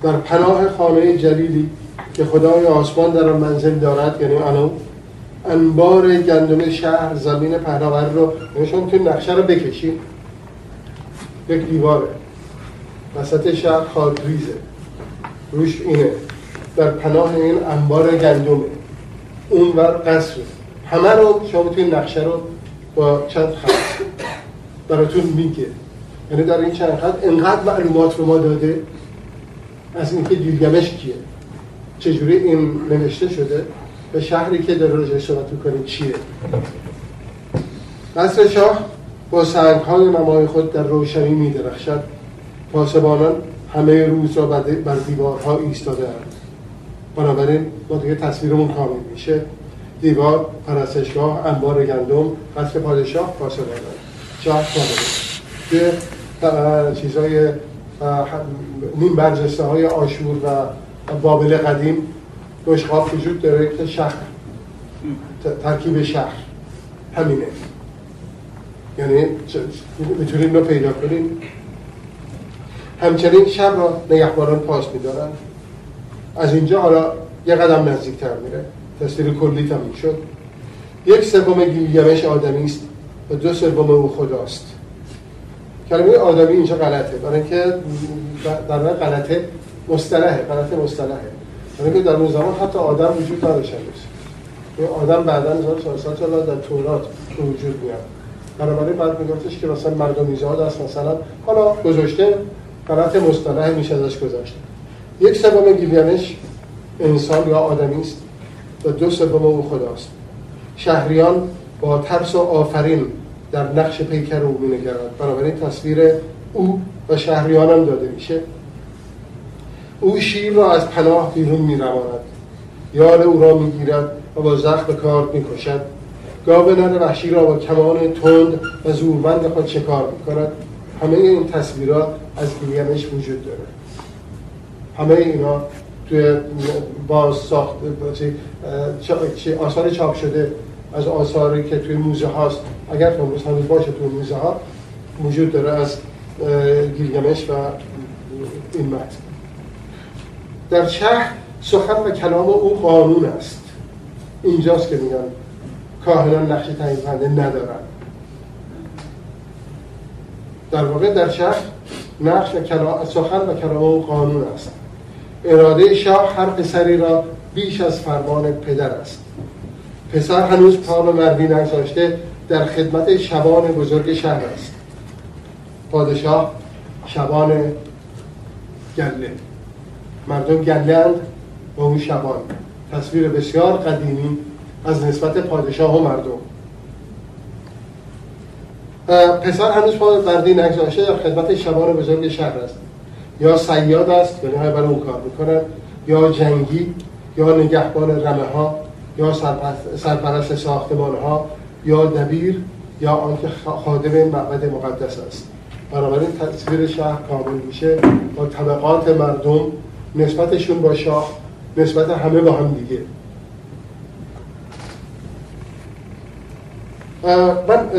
در پناه خانه جلیلی که خدای آسمان در آن منزل دارد یعنی انو انبار گندم شهر زمین پهناور رو نشون که نقشه رو بکشید یک دیواره. وسط شهر خاکریزه. روش اینه. در پناه این انبار گندمه. اون ور قصر. همه رو شما می‌تونید نقشه رو با چند خط براتون میگه. یعنی در این چند خط انقدر معلومات رو ما داده. از اینکه گیلگمش کیه. چجوری این نوشته شده به شهری که داره راجعه صحبت می‌کنیم چیه؟ قصر شاه با سنگ های نمای خود در روشنی می درخشد پاسبانان همه روز را بر دیوارها ایستاده اند. بنابراین ما دیگه تصویرمون کامل میشه. دیوار پرستشگاه انبار گندم قصر پادشاه پاسبانان. شاه توی چیزهای نیم برجسته های آشور و بابل قدیم بشقاب وجود داره که شهر ترکیب شهر همینه. یعنی می‌تونیم رو پیدا کنیم؟ همچنین شب را نگهبانان پاس میدارن. از اینجا حالا یه قدم نزدیکتر میره. تصویر کلی تموم شد. یک سوم گیلگمش آدمی است و دو سوم او خداست. کلمه آدمی اینجا غلطه. برای اینکه در واقع غلطه. مصطلحه غلط مصطلحه. برای اینکه در اون زمان حتی آدم وجود نداشت آدم بعدا 1400 سال در تورات به وجود میاد. بنابراین بعد میگفتش که مثلا مردم زاد است مثلا حالا گذاشته غلط مصطلح میشه ازش گذاشته. یک سوم گیلیانش انسان یا آدمی است و دو سوم او خداست. شهریان با ترس و آفرین در نقش پیکر او مینگرند بنابراین تصویر او و شهریان هم داده میشه. او شیر را از پناه بیرون میرواند یال او را می‌گیرد و با زخم کار می‌کشد. گاو نر وحشی را با کمان تند و زورمند خود شکار می‌کند. همه این تصویرات از گیلیمش وجود داره همه اینا توی باز ساخت آثار چاپ شده از آثاری که توی موزه هاست. اگر هنوز هنوز باشه توی موزه ها وجود داره از گیلگمش و این متن. در شهر سخن و کلام او قانون است. اینجاست که میگن کاهنان نقش تعیین کننده ندارن. در واقع در شهر نقش و کلا... سخن و کلام و قانون است. اراده شاه هر پسری را بیش از فرمان پدر است. پسر هنوز پا به مردی نگذاشته در خدمت شبان بزرگ شهر است. پادشاه شبان گله. مردم گله و اون شبان. تصویر بسیار قدیمی از نسبت پادشاه و مردم. پسر هنوز پا مردی نگذاشته در خدمت شبان بزرگ شهر است. یا سیاد است یعنی های برای اون کار می‌کنن یا جنگی یا نگهبان رمه ها یا سرپرست ساختمان ها یا دبیر یا آنکه خادم معبد مقدس است. بنابراین تصویر شهر کامل میشه. با طبقات مردم نسبتشون با شاه نسبت همه با هم دیگه. من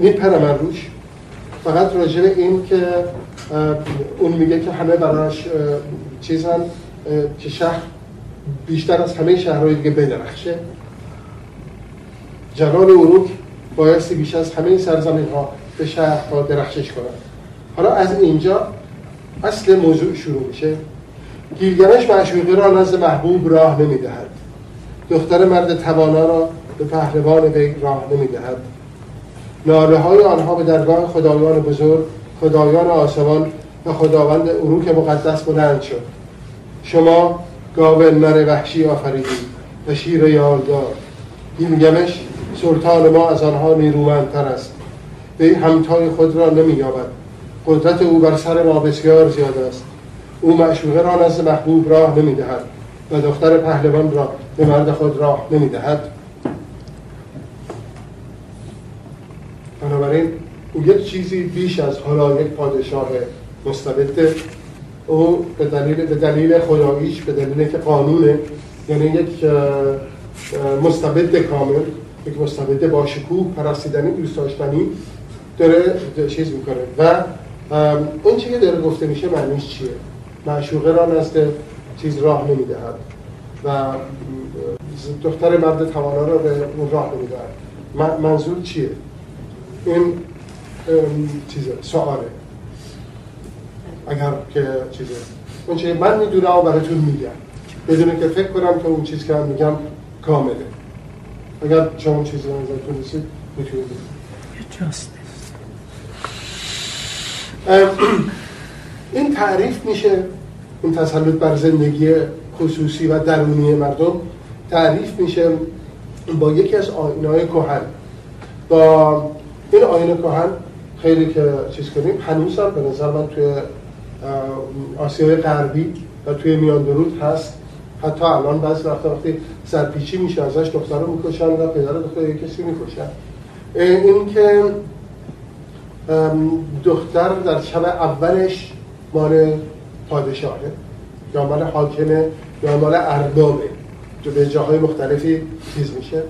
میپرم روش. فقط راجع این که اون میگه که همه براش چیزن که شهر بیشتر از همه شهرهای دیگه بدرخشه جلال اروک بایستی بیش از همه سرزمین ها به شهر درخشش کنند حالا از اینجا اصل موضوع شروع میشه. گیلگمش معشوقه را نزد محبوب راه نمی‌دهد. دختر مرد توانا را به پهلوان وی راه نمی‌دهد. ناله های آنها به درگاه خدایان بزرگ خدایان آسمان و خداوند اروک مقدس بلند شد. شما گاو نر وحشی آفریدید و شیر یالدار گیلگمش سلطان ما از آنها نیرومندتر است. وی همتای خود را نمییابد. قدرت او بر سر ما بسیار زیاد است. او معشوقه را نزد محبوب راه نمی‌دهد و دختر پهلوان را به مرد خود راه نمی‌دهد. بنابراین او یک چیزی بیش از حالا یک پادشاه مستبده او به دلیل, به دلیل خداییش به دلیل که قانونه یعنی یک مستبد کامل یک مستبد با شکوه پرستیدنی دوست داشتنی داره چیز می‌کنه. و اون چیزی که داره گفته میشه معنیش چیه؟ معشوقه را نزد چیز راه نمی‌دهد و دختر مرد توانا را به اون راه نمی‌دهد. منظور چیه؟ این چیزه سواله. اگر که چیزه. اون چیزی من می‌دونم و براتون میگم. بدون که فکر کنم که اون چیز که میگم کامله. اگر شما چیزی نظرتون رسید می‌تونید این تعریف میشه این تسلط بر زندگی خصوصی و درونی مردم تعریف میشه با یکی از آینهای کهن. با این آینه کهن خیلی که چیز کنیم هنوز هم به نظر من توی آسیای غربی و توی میان درود هست. حتی الان بعضی وقتا وقتی سرپیچی میشه ازش دختر رو می‌کشن و پدر دختر کسی می‌کشن. این که دختر در شب اولش مال پادشاهه یا مال حاکمه یا مال که به جاهای مختلفی چیز میشه.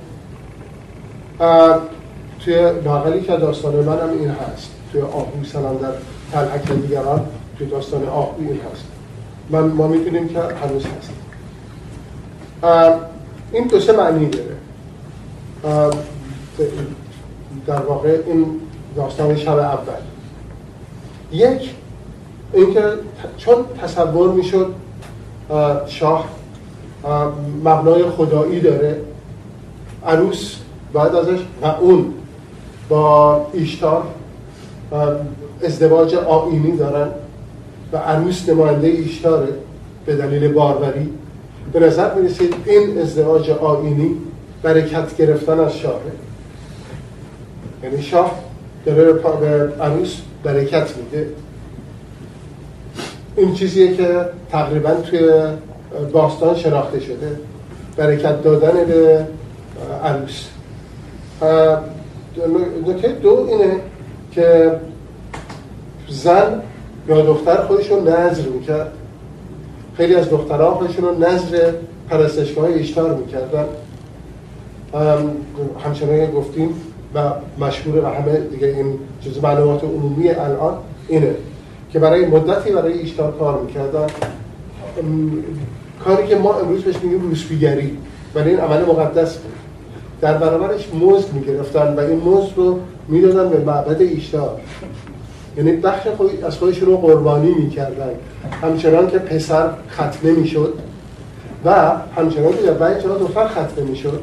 توی ناقلی که داستان من هم این هست توی آهو سلام در تلحک دیگران توی داستان آهو این هست. من ما می‌تونیم که هنوز هست. این دو سه معنی داره. در واقع این داستان شب اول. یک اینکه چون تصور می‌شد شاه مبنای خدایی داره عروس بعد ازش و اون با ایشتار ازدواج آینی دارن و عروس نماینده ایشتاره به دلیل باروری. به نظر می‌رسید این ازدواج آینی برکت گرفتن از شاهه. یعنی شاه داره به عروس برکت میده. این چیزیه که تقریبا توی باستان شناخته شده. برکت دادن به عروس. نکته دو اینه که زن یا دختر خودشون نظر می‌کرد. خیلی از دخترها خودشون رو نظر پرستشگاه اشتار می‌کردن. همچنان گفتیم و مشهور و همه دیگه این جز معلومات عمومی الان اینه. که برای مدتی برای ایشتار کار می‌کردن. کاری که ما امروز بهش میگیم روسبیگری ولی این عمل مقدس بود. در برابرش مزد می‌گرفتن و این مزد رو می‌دادن به معبد ایشتار یعنی بخش خود از خودش رو قربانی می‌کردن. همچنان که پسر ختنه می‌شد و همچنان که بعضی جاها دختر ختنه می‌شد.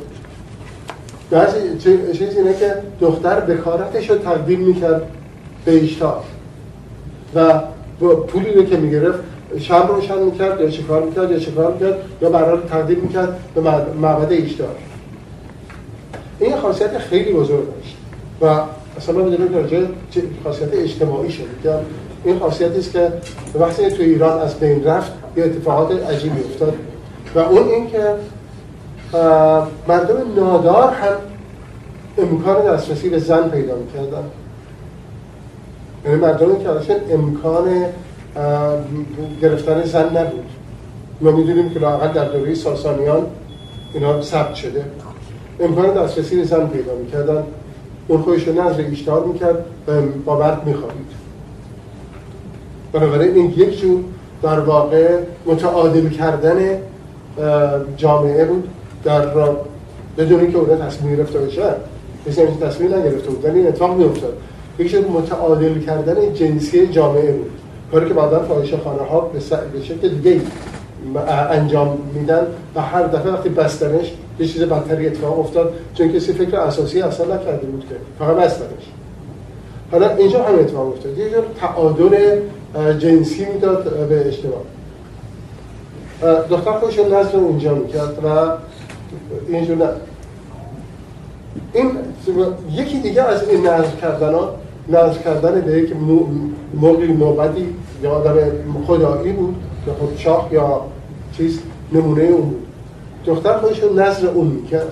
بعضی چیزی اینه که دختر بکارتش رو تقدیم می‌کرد به ایشتار و پولی رو که می‌گرفت شب روشن می‌کرد یا چیکار می‌کرد یا چیکار می‌کرد یا برای تقدیم می‌کرد به معبد ایشتار این خاصیت خیلی بزرگ داشت و اصلا من بدونم راجع خاصیت اجتماعی شد. این خاصیتی است که وقتی تو ایران از بین رفت یه اتفاقات عجیبی افتاد. و اون این که مردم نادار هم امکان دسترسی به زن پیدا می‌کردن. یعنی مردمی که داشتن امکان گرفتن زن نبود. ما می‌دونیم که لاقل در دوره ساسانیان اینا ثبت شده. امکان دسترسی به زن پیدا می‌کردن. اون خودش نظر ایشتار می‌کرد با مرد میخوابید بنابراین این یک جور در واقع متعادل کردن جامعه بود. در را بدون که اون تصمیم گرفته باشه مثل اینکه تصمیم نگرفته بود ولی این اتفاق میافتاد. یک جور متعادل کردن جنسی جامعه بود. کاری که بعدا فاحشه خانه ها به شکل دیگه انجام میدن و هر دفعه وقتی بستنش یه چیز بدتری اتفاق افتاد چون کسی فکر اساسی اصلا نکرده بود که فقط بستنش. حالا اینجا هم اتفاق افتاد. یه جور تعادل جنسی می‌داد به اجتماع. دختر خودش نظر اونجا می‌کرد و اینجور نه. این یکی دیگه از این نظر کردن ها نظر کردن به یک موقعی نوبتی یا آدم خدایی بود یا خود شاه یا چیز نمونه اون بود. دختر خودش رو نظر اون می‌کرد.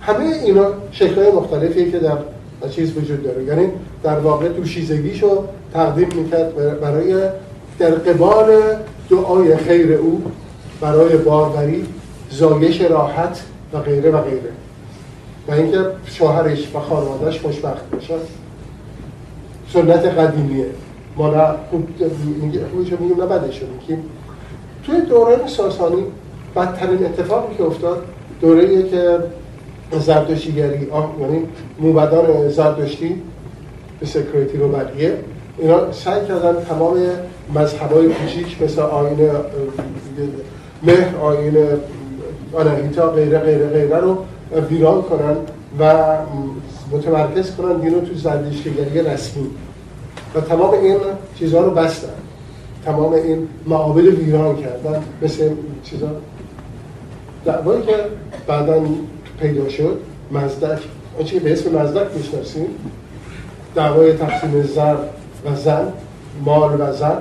همه اینا شکلهای مختلفی که در چیز وجود داره. یعنی در واقع دوشیزگیشو تقدیم می‌کرد برای در قبال دعای خیر او برای باروری زایش راحت و غیره و غیره. و اینکه شوهرش و خانوادهش خوشبخت باشن. سنت قدیمیه. ما نه خوب خوبش میگیم نه بدش میگیم توی دوران ساسانی بدترین اتفاقی که افتاد دوره که زردشتیگری یعنی موبدان زردشتی به سکریتی رو بقیه اینا سعی کردن تمام مذهبای کوچیک مثل آین مهر آین آناهیتا غیره غیره غیره رو ویران کنن و متمرکز کنن دین رو تو زردشتیگری رسمی. و تمام این چیزها رو بستن. تمام این معابد ویران کردن. مثل چیزا. دعوایی که بعدا پیدا شد مزدک. آنچه که به اسم مزدک می‌شناسیم. دعوای تقسیم زر و زن مال و زن.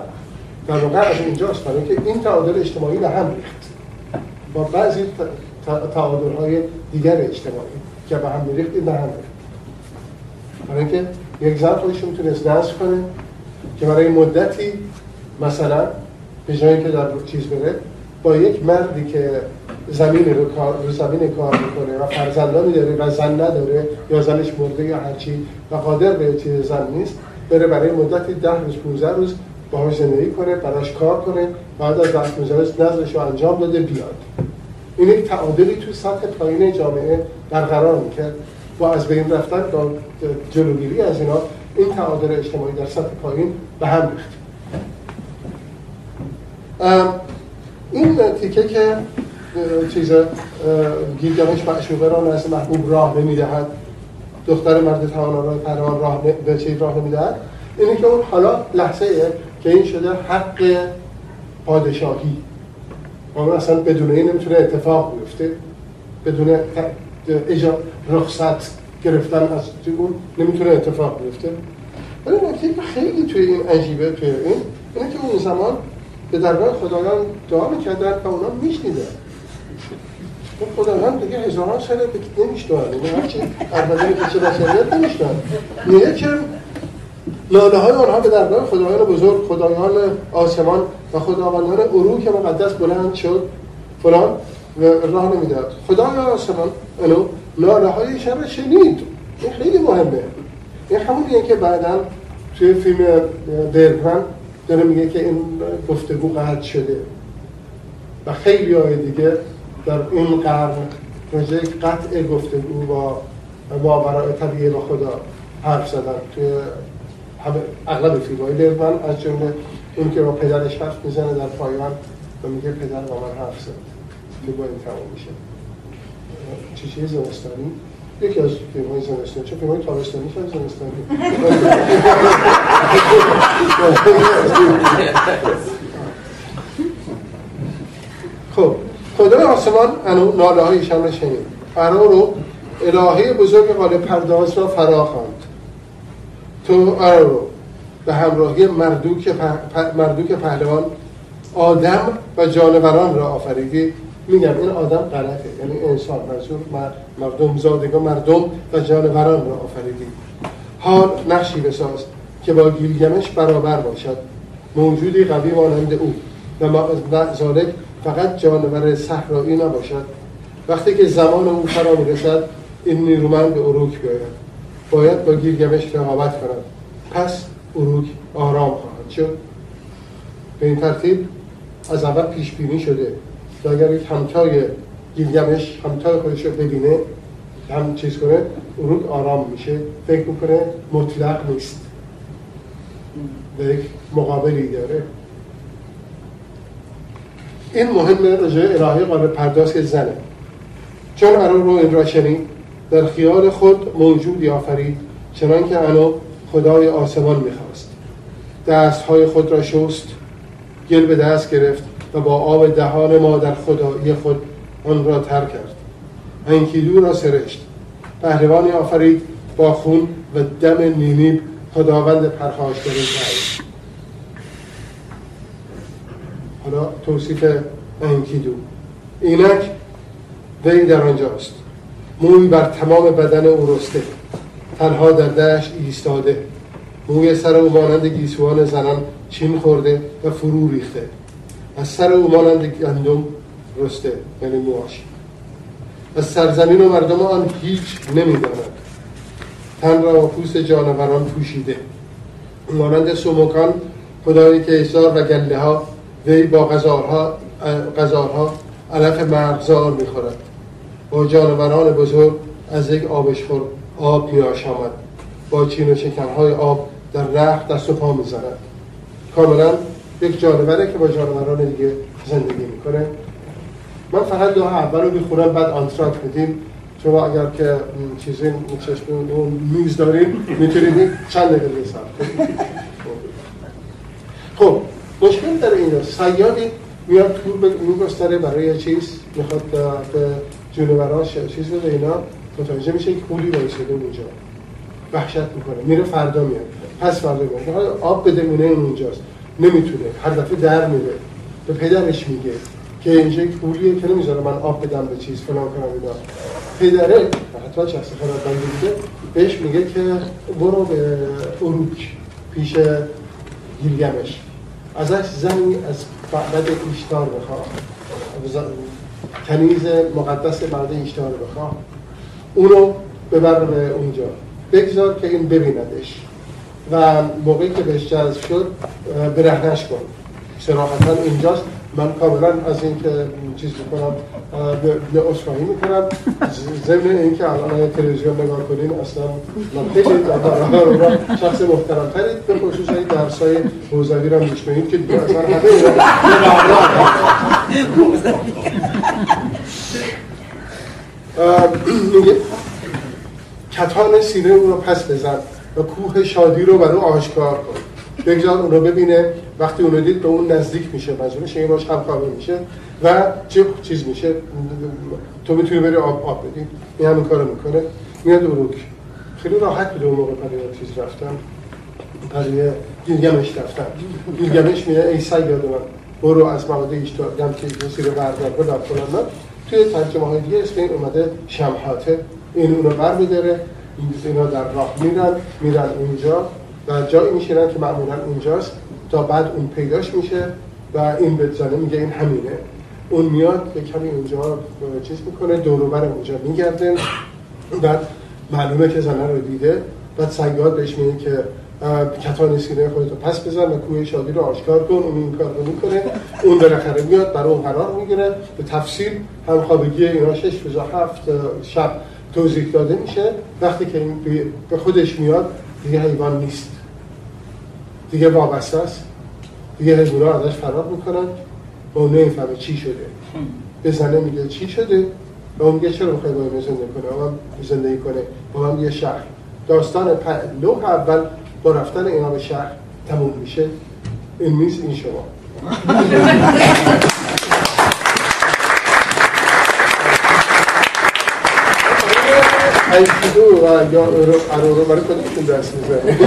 در واقع از اینجاست. برای که این تعادل اجتماعی به هم ریخت. با بعضی تعادل های دیگر اجتماعی که به هم میریخت این به هم برای اینکه یک زن خودش می‌تونست نصف کنه که برای مدتی مثلا به جایی که در چیز بره با یک مردی که زمین رو, رو زمین کار می‌کنه و فرزندانی داره و زن نداره یا زنش مرده یا هرچی و قادر به چیز زن نیست بره برای مدتی ده روز 15 روز باهاش زندگی کنه براش کار کنه بعد از ده 15 روز نظرش رو انجام داده بیاد. این یک تعادلی تو سطح پایین جامعه برقرار می‌کرد. با از بین رفتن با جلوگیری از اینا این تعادل اجتماعی در سطح پایین به هم ریخت. این تیکه که چیز گیلگمش معشوقه را نزد محبوب راه نمی‌دهد دختر مرد توانا را پران راه به چیز راه نمی‌دهد اینه که اون حالا لحظه که این شده حق پادشاهی. اون اصلا بدون این نمی‌تونه اتفاق بیفته بدون اجا رخصت گرفتن از اون نمی‌تونه اتفاق بیفته. ولی نکته خیلی توی این عجیبه توی این اینه که اون زمان به درگاه خدایان دعا می‌کردن و اونا میشنیدن. اون خدایان دیگه هزاران به نمیشنن یعنی هرچی ارمدین که چه بشریت نمیشنن که لاله های آنها به درگاه خدایان بزرگ خدایان آسمان و خداوندان که مقدس بلند شد. فلان راه نمی‌داد. خدای آسمان اینو لاله های شر شنید. این خیلی مهمه. این همونیه که بعدا توی فیلم برگمن داره میگه که این گفتگو قطع شده. و خیلی های دیگه در این قرن راجع قطع گفتگو با ماورای طبیعی با خدا حرف زدن توی اغلب فیلم های لرمن از جمله اون که با پدرش حرف می‌زنه در پایان و میگه پدر با من حرف زد که با این تمام میشه. چی چیز زمستانی؟ یکی از فیلم های زمستانی. چه فیلم های تابستانی شد زمستانی؟ خب خدای آسمان انو ناله های رو شنید. فرا رو الهه بزرگ قال پرداز را فرا خواند تو رو به همراهی مردوک, مردوک پهلوان آدم و جانوران را آفریدی. میگم این آدم غلطه. یعنی انسان منظور مردم زادگان مردم و جانوران را آفریدی. حال نقشی بساز که با گیلگمش برابر باشد. موجودی قوی مانند او و ذالک فقط جانور صحرایی نباشد. وقتی که زمان او فرا می‌رسد این نیرومند به بیاید. باید با گیلگمش رقابت کند پس اروک آرام خواهد شد. به این ترتیب از اول پیش بینی شده. که اگر یک همتای گیلگمش همتای خودش رو ببینه هم چیز کنه اروک آرام میشه. فکر می‌کنه مطلق نیست. به یک مقابلی داره. این مهمه رجای الهی قابل پرداز که زنه. چون ارون رو این را شنید در خیال خود موجودی آفرید چنان که انو خدای آسمان می‌خواست. دستهای خود را شست گل به دست گرفت و با آب دهان ما در خدایی خود آن را تر کرد. انکیلو را سرشت. پهلوانی آفرید با خون و دم نیمیب خداوند پرخاشگری کرد حالا توصیف انکیدو. اینک وی در آنجاست. موی بر تمام بدن او رسته. تنها در دشت ایستاده. موی سر او مانند گیسوان زنان چین خورده و فرو ریخته. از سر او مانند گندم رسته یعنی مواش از سرزمین و مردم آن هیچ نمی‌داند. تن را با پوست جانوران پوشیده. مانند سومکان خدایی که ایسار و گله ها وی با غذارها غذارها علف مرغزار می‌خورد. با جانوران بزرگ از یک آبشخور آب میاش آمد. با چین و شکنهای آب در رخ دست و پا می‌زند. کاملا یک جانوره که با جانوران دیگه زندگی می‌کنه. من فقط دو اول رو می‌خورم بعد آنتراک میدیم. شما اگر که چیزی چشم میز داریم می‌تونید چند دقیقه خب مشکل در اینه سیادی میاد تور میگستره برای چیز؟ می‌خواد به جلوبراش چیز بده اینا؟ متوجه میشه که پولی وایساده اونجا وحشت می‌کنه. میره فردا میاد. پس فردا میاد. آب بده مونه اونجاست نمی‌تونه. هر دفعه در میره. به پدرش میگه که اینجا یک پولیه که نمی‌ذاره من آب بدم به چیز فلان کنم اینا. پدره حتی شخص خراب بنده بهش میگه که برو به اروک پیش گیلگمش. ازش زنی از بعد ایشتار بخواه. کنیز مقدس بعد ایشتار بخواه اونو ببر به اونجا. بگذار که این ببیندش. و موقعی که بهش جذب شد برهنش کن. سراحتا اینجاست. من کاملا از این که چیز می‌کنم به اصفاهی می‌کنم. ضمن این که الان تلویزیون نگاه کنین اصلا من خیلی شخص محترم ترید به خصوص این درس های حوزوی رو میشنید که دیگه اصلا همه (laughs) میگه کتان سینه او رو پس بزن و کوه شادی رو برای آشکار کن. بگذار اون رو ببینه وقتی اون رو دید به اون نزدیک میشه مجبورش این باش هم میشه و چه چیز میشه؟ تو می‌تونی بری آب آب بدی. این همین کارو می‌کنه. میاد اروک خیلی راحت بود اون موقع پری چیز رفتم پری گیلگمش رفتم گیلگمش میگه ای سیاد من برو از مواد اشتار گم که سیر بردار بدم فلان توی ترجمه های دیگه اسم این اومده شمحاته این اونو بر میداره اینا در راه میرن میرن اونجا و جایی میشینن که معمولا اونجاست تا بعد اون پیداش میشه و این به زنه میگه این همینه. اون میاد به کمی اونجا چیز می‌کنه دوروبر اونجا میگرده. بعد معلومه که زنه رو دیده. بعد سیاد بهش میگه که کتان سینه خودتو پس بزن و کوه شادی رو آشکار کن اون این کار رو می‌کنه. اون بالاخره میاد برای اون قرار می‌گیره. به تفصیل همخوابگی اینا شش روز و هفت شب توضیح داده میشه. وقتی که این به خودش میاد دیگه حیوان نیست. دیگه وابسته است. دیگه حیوان ازش فرار می‌کنن. و اون نمی‌فهمه چی شده. به زنه میگه چی شده؟ و اون میگه چرا می‌خوای با زندگی کنه با زندگی کنه. با یه شهر. داستان لوح اول رفتن اینا به شهر تموم میشه. این میز این شما. ایکیدو و یا رو برای کدومتون دست می‌زنید